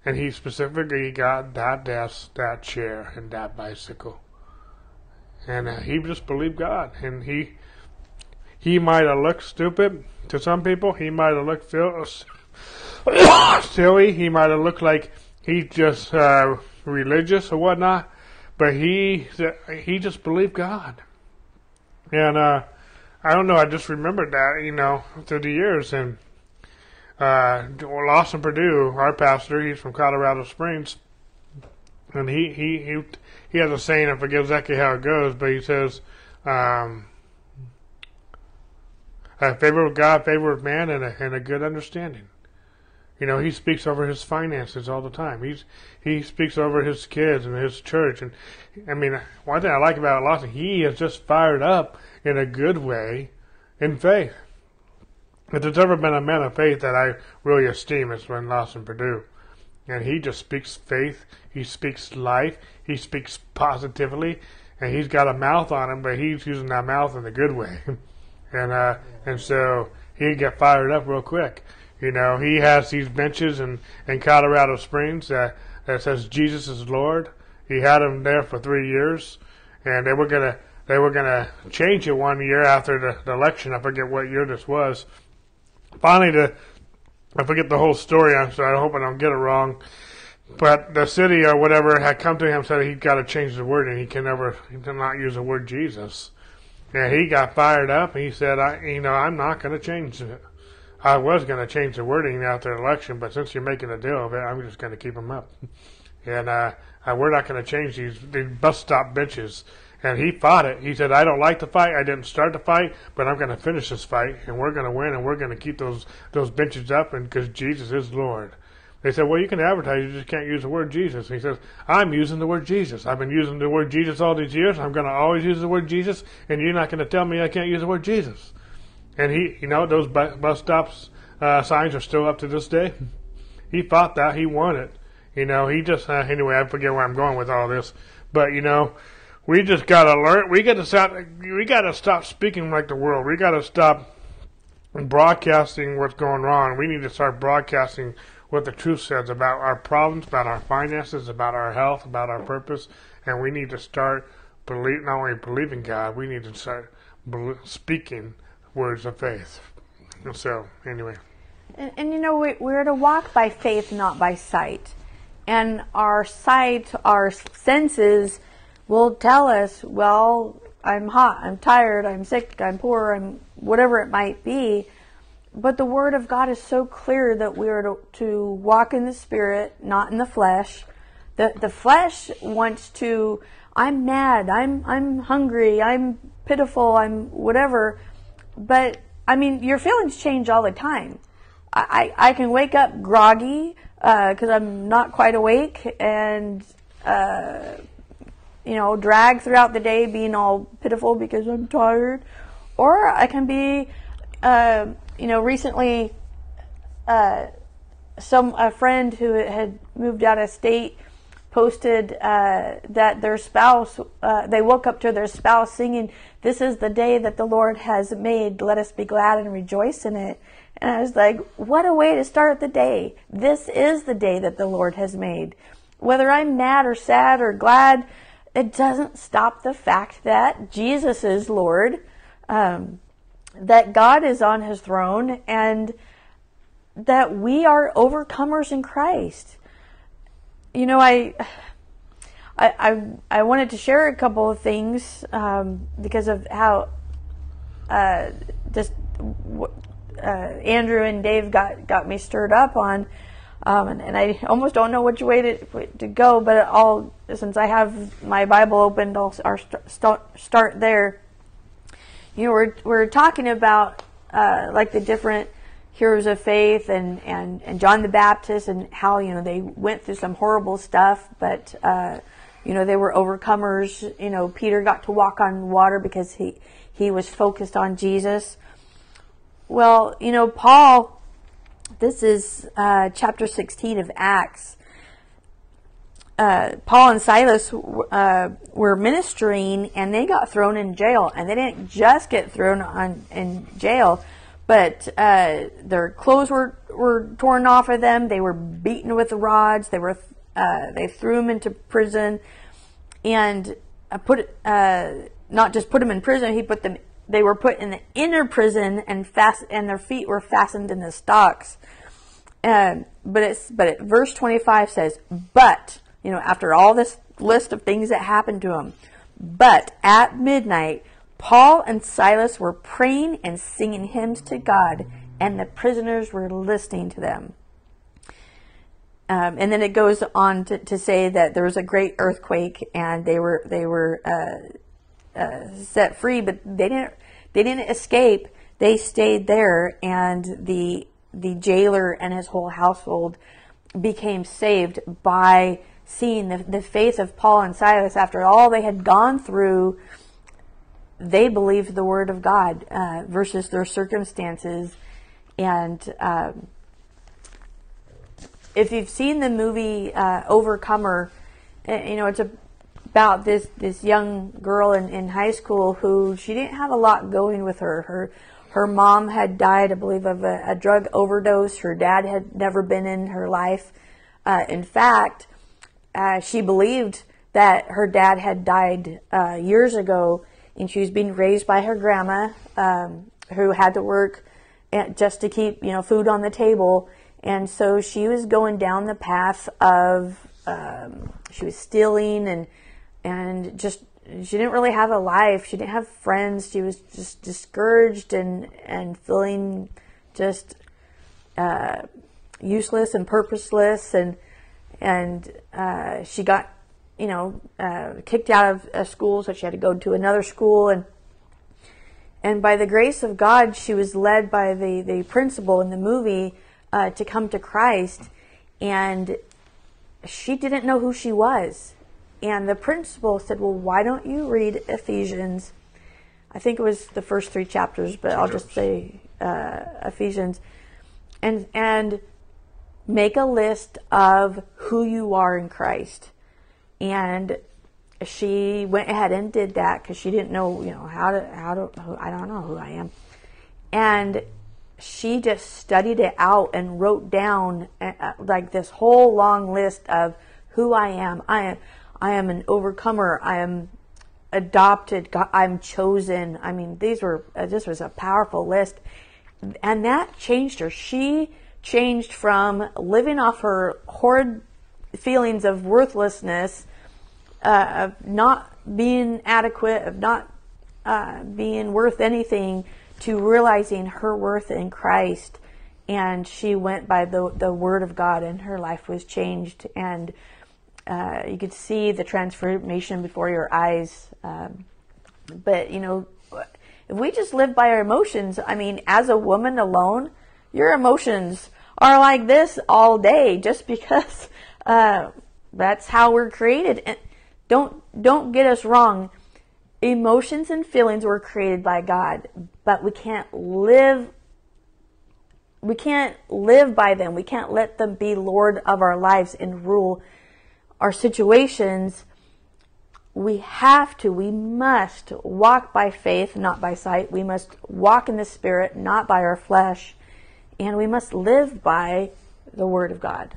And he specifically got that desk, that chair, and that bicycle. And uh, he just believed God. And he he might have looked stupid to some people. He might have looked (coughs) silly. He might have looked like he just uh, religious or whatnot. But he he just believed God. And uh, I don't know. I just remembered that, you know, through the years. And uh, Lawson Perdue, our pastor, he's from Colorado Springs, and he he he he has a saying. I forget exactly how it goes, but he says, um, "A favor of God, favor of man, and a and a good understanding." You know, he speaks over his finances all the time. He's he speaks over his kids and his church. And I mean, one thing I like about Lawson, he is just fired up in a good way in faith. If there's ever been a man of faith that I really esteem, it's when Lawson Perdue. And he just speaks faith, he speaks life, he speaks positively, and he's got a mouth on him, but he's using that mouth in a good way. (laughs) and uh, and so he get fired up real quick. You know, he has these benches in, in Colorado Springs that, that says Jesus is Lord. He had them there for three years, and they were gonna they were gonna change it one year after the, the election. I forget what year this was. Finally, the I forget the whole story, so I hope I don't get it wrong. But the city or whatever had come to him said he got to change the word and he can never he cannot use the word Jesus. And he got fired up and he said, I, you know, I'm not going to change it. I was going to change the wording after the election, but since you're making a deal of it, I'm just going to keep them up. (laughs) And uh, we're not going to change these, these bus stop benches and he fought it. He said, "I don't like the fight. I didn't start the fight, but I'm going to finish this fight, and we're going to win, and we're going to keep those those benches up, and because Jesus is Lord." They said, "Well, you can advertise, you just can't use the word Jesus." he says, "I'm using the word Jesus. I've been using the word Jesus all these years. I'm going to always use the word Jesus, and you're not going to tell me I can't use the word Jesus." And he, you know, those bus stops uh, signs are still up to this day. He fought that. He won it. You know, he just uh, anyway. I forget where I'm going with all this, but you know we just got to learn. We got to stop. We got to stop speaking like the world. We got to stop broadcasting what's going wrong. We need to start broadcasting what the truth says about our problems, about our finances, about our health, about our purpose, and we need to start believe not only believing God. We need to start speaking words of faith. So anyway. And, and you know we, we're to walk by faith, not by sight, and our sight, our senses will tell us, well, I'm hot, I'm tired, I'm sick, I'm poor, I'm whatever it might be. But the Word of God is so clear that we are to, to walk in the Spirit, not in the flesh. The, the flesh wants to, I'm mad, I'm, I'm hungry, I'm pitiful, I'm whatever. But, I mean, your feelings change all the time. I, I, can wake up groggy because uh, I'm not quite awake, and uh, you know, drag throughout the day being all pitiful because I'm tired. Or I can be, uh, you know, recently, uh, some, a friend who had moved out of state posted uh, that their spouse, uh, they woke up to their spouse singing, This is the day that the Lord has made. Let us be glad and rejoice in it. And I was like, what a way to start the day. This is the day that the Lord has made. Whether I'm mad or sad or glad, it doesn't stop the fact that Jesus is Lord, um, that God is on his throne, and that we are overcomers in Christ you know, I, I, I, I, wanted to share a couple of things um, because of how uh, just uh, Andrew and Dave got, got me stirred up on, um, and, and, I almost don't know which way to, to go, but I'll, since I have my Bible opened, I'll, start there. You know, we're, we're talking about uh, like the different heroes of faith and, and, and John the Baptist and how, you know, they went through some horrible stuff, but, uh, you know, they were overcomers. You know, Peter got to walk on water because he, he was focused on Jesus. Well, you know, Paul, this is uh, chapter 16 of Acts. Uh, Paul and Silas uh, were ministering and they got thrown in jail. And they didn't just get thrown on, in jail, but uh, their clothes were, were torn off of them. They were beaten with rods. They were uh, they threw him into prison, and uh, put uh, not just put him in prison. He put them. They were put in the inner prison and fast, and their feet were fastened in the stocks. but it's but it, verse twenty five says, but you know after all this list of things that happened to him, but at midnight Paul and Silas were praying and singing hymns to God, and the prisoners were listening to them. Um, and then it goes on to, to, say that there was a great earthquake, and they were they were uh, uh, set free, but they didn't they didn't escape. They stayed there, and the the jailer and his whole household became saved by seeing the, the faith of Paul and Silas after all they had gone through they believed the word of God uh, versus their circumstances. And um, if you've seen the movie uh, Overcomer, eh, you know it's about this this young girl in, in high school who she didn't have a lot going with her. Her her mom had died, I believe, of a, a drug overdose. Her dad had never been in her life. Uh, in fact, uh, she believed that her dad had died uh, years ago and she was being raised by her grandma, um, who had to work just to keep you know food on the table, and so she was going down the path of um, she was stealing and and just she didn't really have a life. She didn't have friends. She was just discouraged and and feeling just uh, useless and purposeless and and uh, she got you know, uh, kicked out of a school, so she had to go to another school. And and by the grace of God, she was led by the the principal in the movie uh, to come to Christ, and she didn't know who she was. And the principal said, "Well, why don't you read Ephesians?" I think it was the first three chapters, but I'll just say uh, Ephesians, and and make a list of who you are in Christ and she went ahead and did that because she didn't know, you know, how to, how to, I don't know who I am. And she just studied it out and wrote down uh, uh like this whole long list of who I am. I am, I am an overcomer. I am adopted. I'm chosen. I mean, these were, uh, this was a powerful list. And that changed her. She changed from living off her horrid feelings of worthlessness, uh, of not being adequate, of not uh, being worth anything, to realizing her worth in Christ. And she went by the, the word of God, and her life was changed. And uh, you could see the transformation before your eyes. Um, but, you know, if we just live by our emotions, I mean, as a woman alone, your emotions are like this all day just (laughs) because uh, That's how we're created. And don't don't get us wrong. Emotions and feelings were created by God, but we can't live we can't live by them. We can't let them be Lord of our lives and rule our situations. We have to, we must walk by faith, not by sight. We must walk in the Spirit, not by our flesh. And we must live by the Word of God.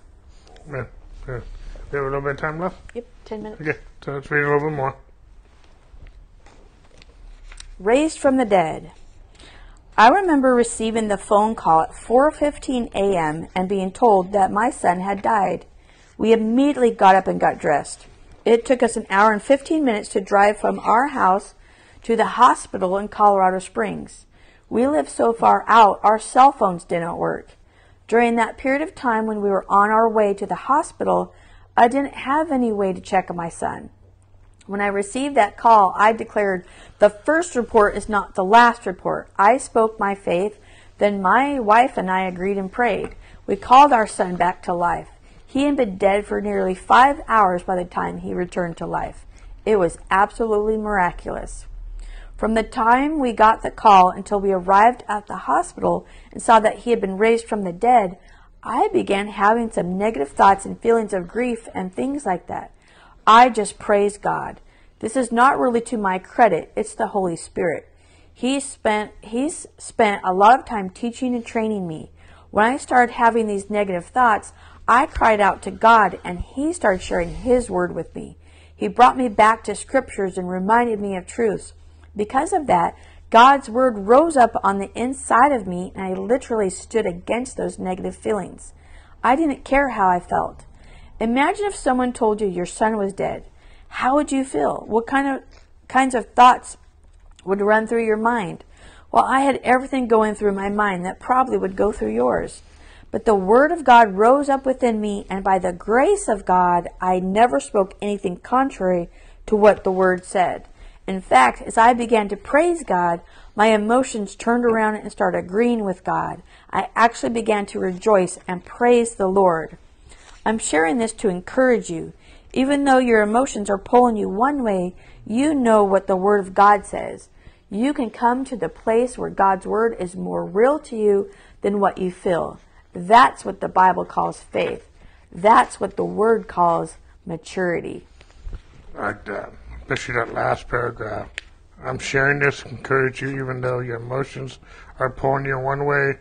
Yeah, yeah. We have a little bit of time left? Yep, 10 minutes. Okay, so let's read a little bit more. Raised from the dead. I remember receiving the phone call at 4:15 a.m. and being told that my son had died. We immediately got up and got dressed. It took us an hour and 15 minutes to drive from our house to the hospital in Colorado Springs. We lived so far out, our cell phones didn't work. During that period of time when we were on our way to the hospital, I didn't have any way to check on my son. When I received that call, I declared, The first report is not the last report. I spoke my faith. Then my wife and I agreed and prayed. We called our son back to life. He had been dead for nearly five hours by the time he returned to life. It was absolutely miraculous. From the time we got the call until we arrived at the hospital and saw that he had been raised from the dead, I began having some negative thoughts and feelings of grief and things like that. I just praise God. This is not really to my credit, it's the Holy Spirit. He spent he's spent a lot of time teaching and training me. When I started having these negative thoughts, I cried out to God and he started sharing his word with me. He brought me back to scriptures and reminded me of truths. Because of that, God's word rose up on the inside of me and I literally stood against those negative feelings. I didn't care how I felt. Imagine if someone told you your son was dead. How would you feel? What kind of kinds of thoughts would run through your mind? Well, I had everything going through my mind that probably would go through yours. But the word of God rose up within me, and by the grace of God, I never spoke anything contrary to what the word said. In fact, as I began to praise God, my emotions turned around and started agreeing with God. I actually began to rejoice and praise the Lord. I'm sharing this to encourage you. Even though your emotions are pulling you one way, you know what the Word of God says. You can come to the place where God's Word is more real to you than what you feel. That's what the Bible calls faith. That's what the Word calls maturity. I'd, uh, especially that last paragraph. I'm sharing this to encourage you, even though your emotions are pulling you one way.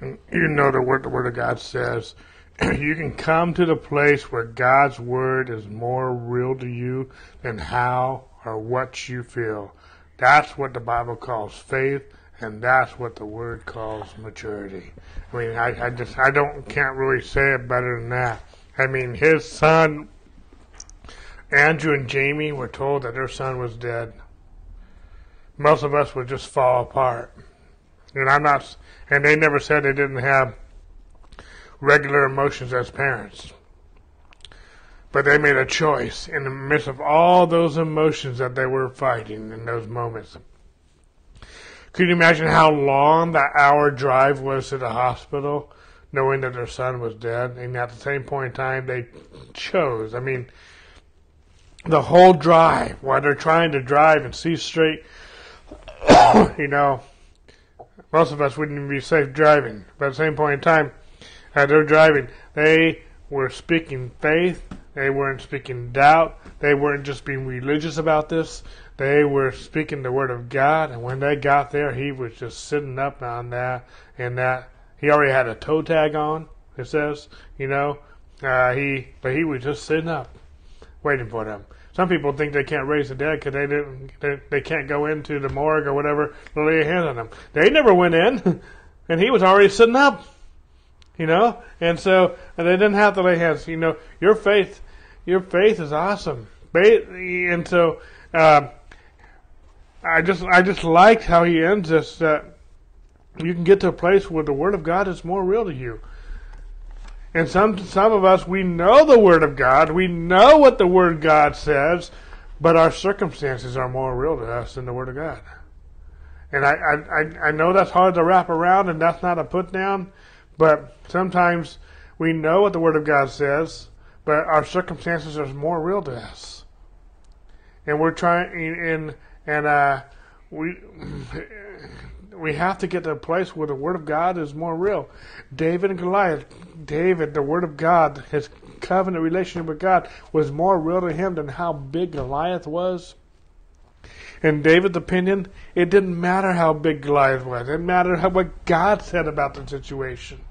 And you know the word, the Word of God says. (clears throat) you can come to the place where God's word is more real to you than how or what you feel. That's what the Bible calls faith, and that's what the word calls maturity. I mean, I, I just I don't can't really say it better than that. I mean, his son Andrew and Jamie were told that their son was dead. Most of us would just fall apart. And I'm not, and they never said they didn't have regular emotions as parents. But they made a choice in the midst of all those emotions that they were fighting in those moments. Could you imagine how long that hour drive was to the hospital, knowing that their son was dead? And at the same point in time, they chose. I mean, the whole drive, while they're trying to drive and see straight, (coughs) you know, most of us wouldn't even be safe driving. But at the same point in time, as they're driving, they were speaking faith. They weren't speaking doubt. They weren't just being religious about this. They were speaking the word of God. And when they got there, he was just sitting up on that and that. He already had a toe tag on. It says, you know, uh, he, but he was just sitting up, waiting for them. Some people think they can't raise the dead because they didn't, they, they can't go into the morgue or whatever to lay a hand on them. They never went in, (laughs) and he was already sitting up you know? And so they didn't have to lay hands. You know your faith your faith is awesome. And so uh, i just i just liked how he ends this that you can get to a place where the word of god is more real to you. And some some of us we know the word of god. We know what the word of god says but our circumstances are more real to us than the word of god. And I, I, I know that's hard to wrap around and that's not a put down but sometimes we know what the Word of God says, but our circumstances are more real to us, and we're trying and and uh, we (clears throat) we have to get to a place where the Word of God is more real. David and Goliath, David, the Word of God, his covenant relationship with God was more real to him than how big Goliath was. In David's opinion, it didn't matter how big Goliath was. It mattered how, what God said about the situation.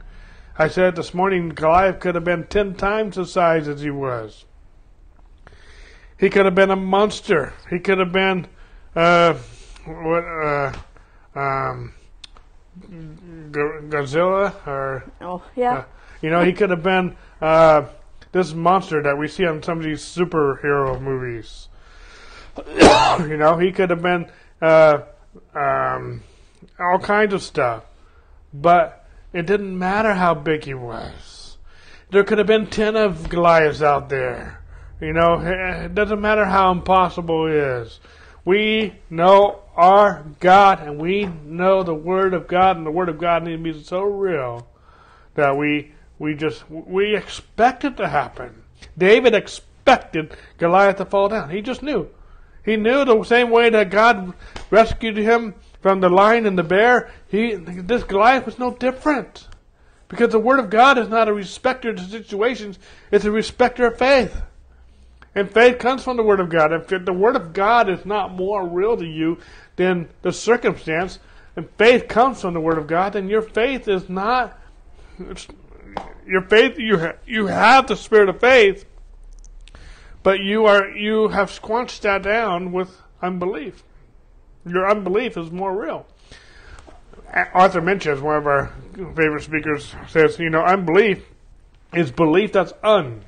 I said this morning Goliath could have been ten times the size as he was. He could have been a monster. He could have been uh, what uh, um, Godzilla or oh yeah, uh, you know he could have been uh, this monster that we see on some of these superhero movies. (coughs) you know he could have been uh, um, all kinds of stuff, but it didn't matter how big he was. There could have been ten of Goliaths out there. You know, it doesn't matter how impossible it is. We know our God and we know the Word of God, and the Word of God needs to be so real that we we just we expect it to happen. David expected Goliath to fall down. He just knew. He knew the same way that God rescued him from the lion and the bear. He this Goliath was no different. Because the Word of God is not a respecter of situations, it's a respecter of faith. And faith comes from the Word of God. If the Word of God is not more real to you than the circumstance, and faith comes from the Word of God, then your faith is not. Your faith, you ha- you have the spirit of faith, but you are you have squanched that down with unbelief. Your unbelief is more real. Arthur Meintjes, one of our favorite speakers, says, you know, unbelief is belief that's un.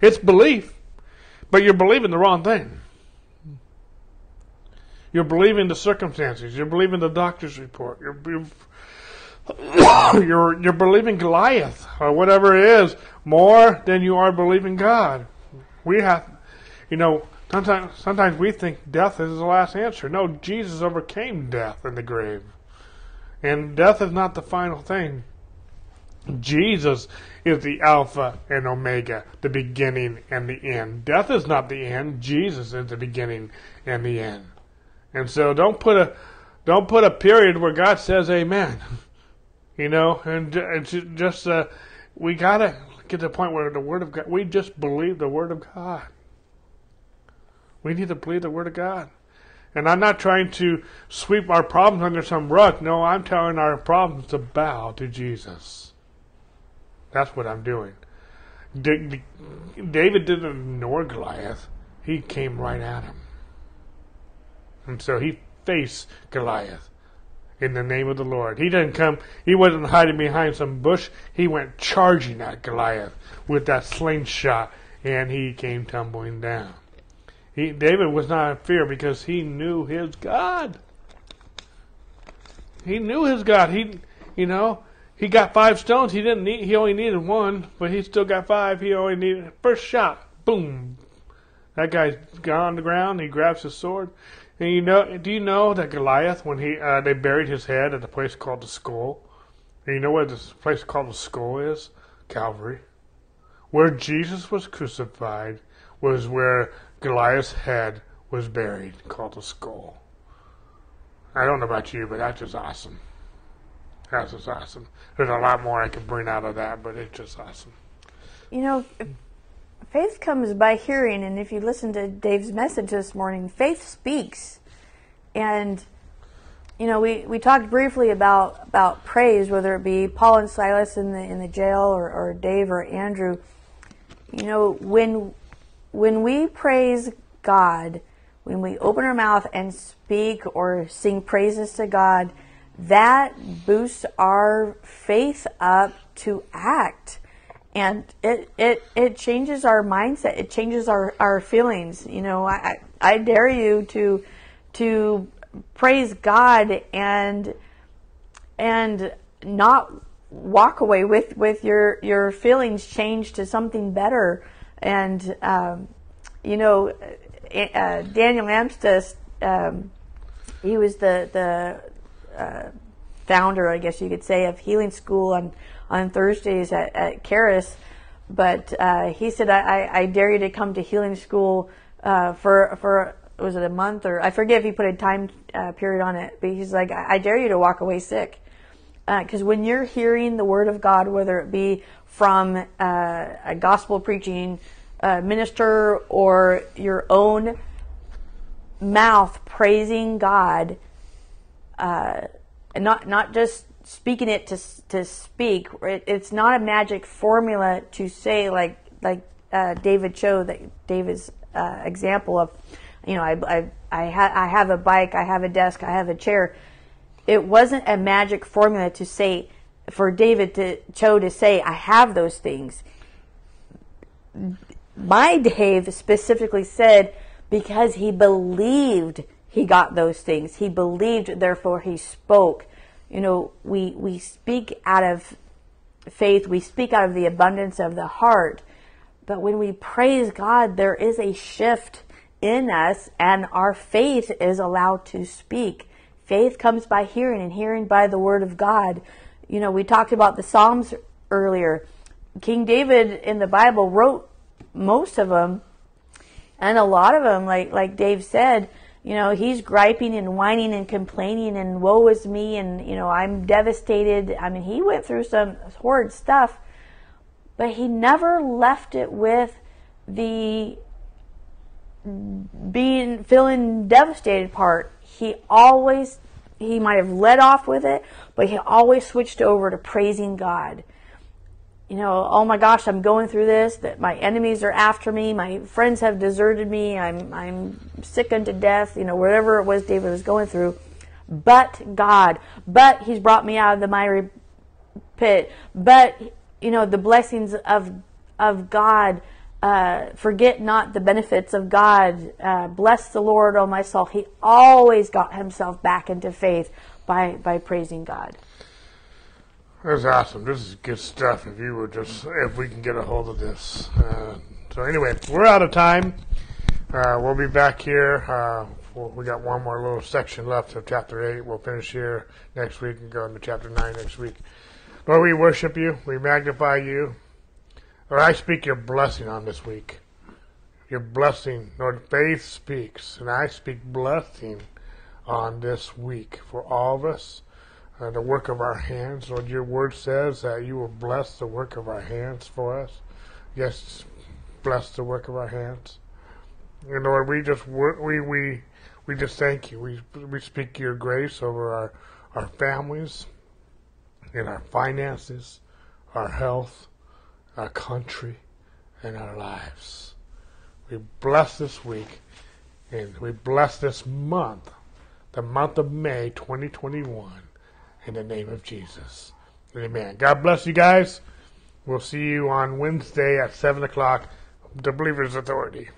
It's belief, but you're believing the wrong thing. You're believing the circumstances. You're believing the doctor's report. You're, you're, (coughs) you're, you're believing Goliath or whatever it is more than you are believing God. We have, you know, sometimes sometimes we think death is the last answer. No, Jesus overcame death in the grave, and death is not the final thing. Jesus is the Alpha and Omega, the beginning and the end. Death is not the end. Jesus is the beginning and the end. And so don't put a don't put a period where God says Amen. (laughs) You know, and it's just uh, we gotta get to the point where the Word of God. We just believe the Word of God. We need to believe the Word of God. And I'm not trying to sweep our problems under some rug. No, I'm telling our problems to bow to Jesus. That's what I'm doing. David didn't ignore Goliath. He came right at him. And so he faced Goliath in the name of the Lord. He didn't come, he wasn't hiding behind some bush. He went charging at Goliath with that slingshot, and he came tumbling down. He, David was not in fear because he knew his God. He knew his God. He, you know, he got five stones. He didn't need. He only needed one, but he still got five. He only needed first shot. Boom. That guy's gone on the ground. He grabs his sword. And you know, do you know that Goliath, when he uh, they buried his head at a place called the Skull, and you know where this place called the Skull is? Calvary. Where Jesus was crucified was where Goliath's head was buried, called the Skull. I don't know about you, but that's just awesome. That's just awesome. There's a lot more I could bring out of that, but it's just awesome. You know, faith comes by hearing, and if you listen to Dave's message this morning, faith speaks. And you know, we, we talked briefly about about praise, whether it be Paul and Silas in the in the jail or, or Dave or Andrew. You know, when when we praise God, when we open our mouth and speak or sing praises to God, that boosts our faith up to act. And it, it, it changes our mindset. It changes our, our feelings. You know I, I dare you to to praise god and and not walk away with with your your feelings changed to something better and um, you know uh, daniel amstutz um, he was the the uh, founder, I guess you could say, of Healing School on, on Thursdays at, at Charis. but uh, he said, I, I, dare you to come to healing school uh, for for was it a month or I forget if he put a time uh, period on it, but he's like, I, I dare you to walk away sick. Because when you're hearing the word of God, whether it be from uh, a gospel preaching uh, minister or your own mouth praising God, uh, and not not just speaking it to to speak. It, it's not a magic formula to say like like uh, David showed that David's uh, example of, you know, I I I, ha- I have a bike, I have a desk, I have a chair. It wasn't a magic formula to say for David to Cho to say I have those things. My Dave specifically said because he believed he got those things. He believed, therefore he spoke. You know, we we speak out of faith, we speak out of the abundance of the heart. But when we praise God, there is a shift in us and our faith is allowed to speak. Faith comes by hearing and hearing by the word of God. You know, we talked about the Psalms earlier. King David in the Bible wrote most of them and a lot of them, like, like Dave said, you know, he's griping and whining and complaining and woe is me and, you know, I'm devastated. I mean, he went through some horrid stuff, but he never left it with the being feeling devastated part. He always he might have led off with it, but he always switched over to praising God. You know, oh my gosh, I'm going through this, that my enemies are after me, my friends have deserted me, I'm I'm sick unto death, you know, whatever it was David was going through. But God, but he's brought me out of the miry pit. But you know, the blessings of of God uh, forget not the benefits of God. Uh, bless the Lord, O my soul. He always got himself back into faith by by praising God. That's awesome. This is good stuff. If you would just, if we can get a hold of this. Uh, so anyway, we're out of time. Uh, we'll be back here. Uh, we got one more little section left of chapter eight. We'll finish here next week and go into chapter nine next week. Lord, we worship you. We magnify you. Lord, I speak your blessing on this week. Your blessing, Lord, faith speaks, and I speak blessing on this week for all of us. Uh, the work of our hands. Lord, your word says that you will bless the work of our hands for us. Yes, bless the work of our hands. And Lord, we just we we we just thank you. We we speak your grace over our our families, and our finances, our health, our country, and our lives. We bless this week and we bless this month, the month of May 2021, in the name of Jesus. Amen. God bless you guys. We'll see you on Wednesday at 7 o'clock. The Believer's Authority.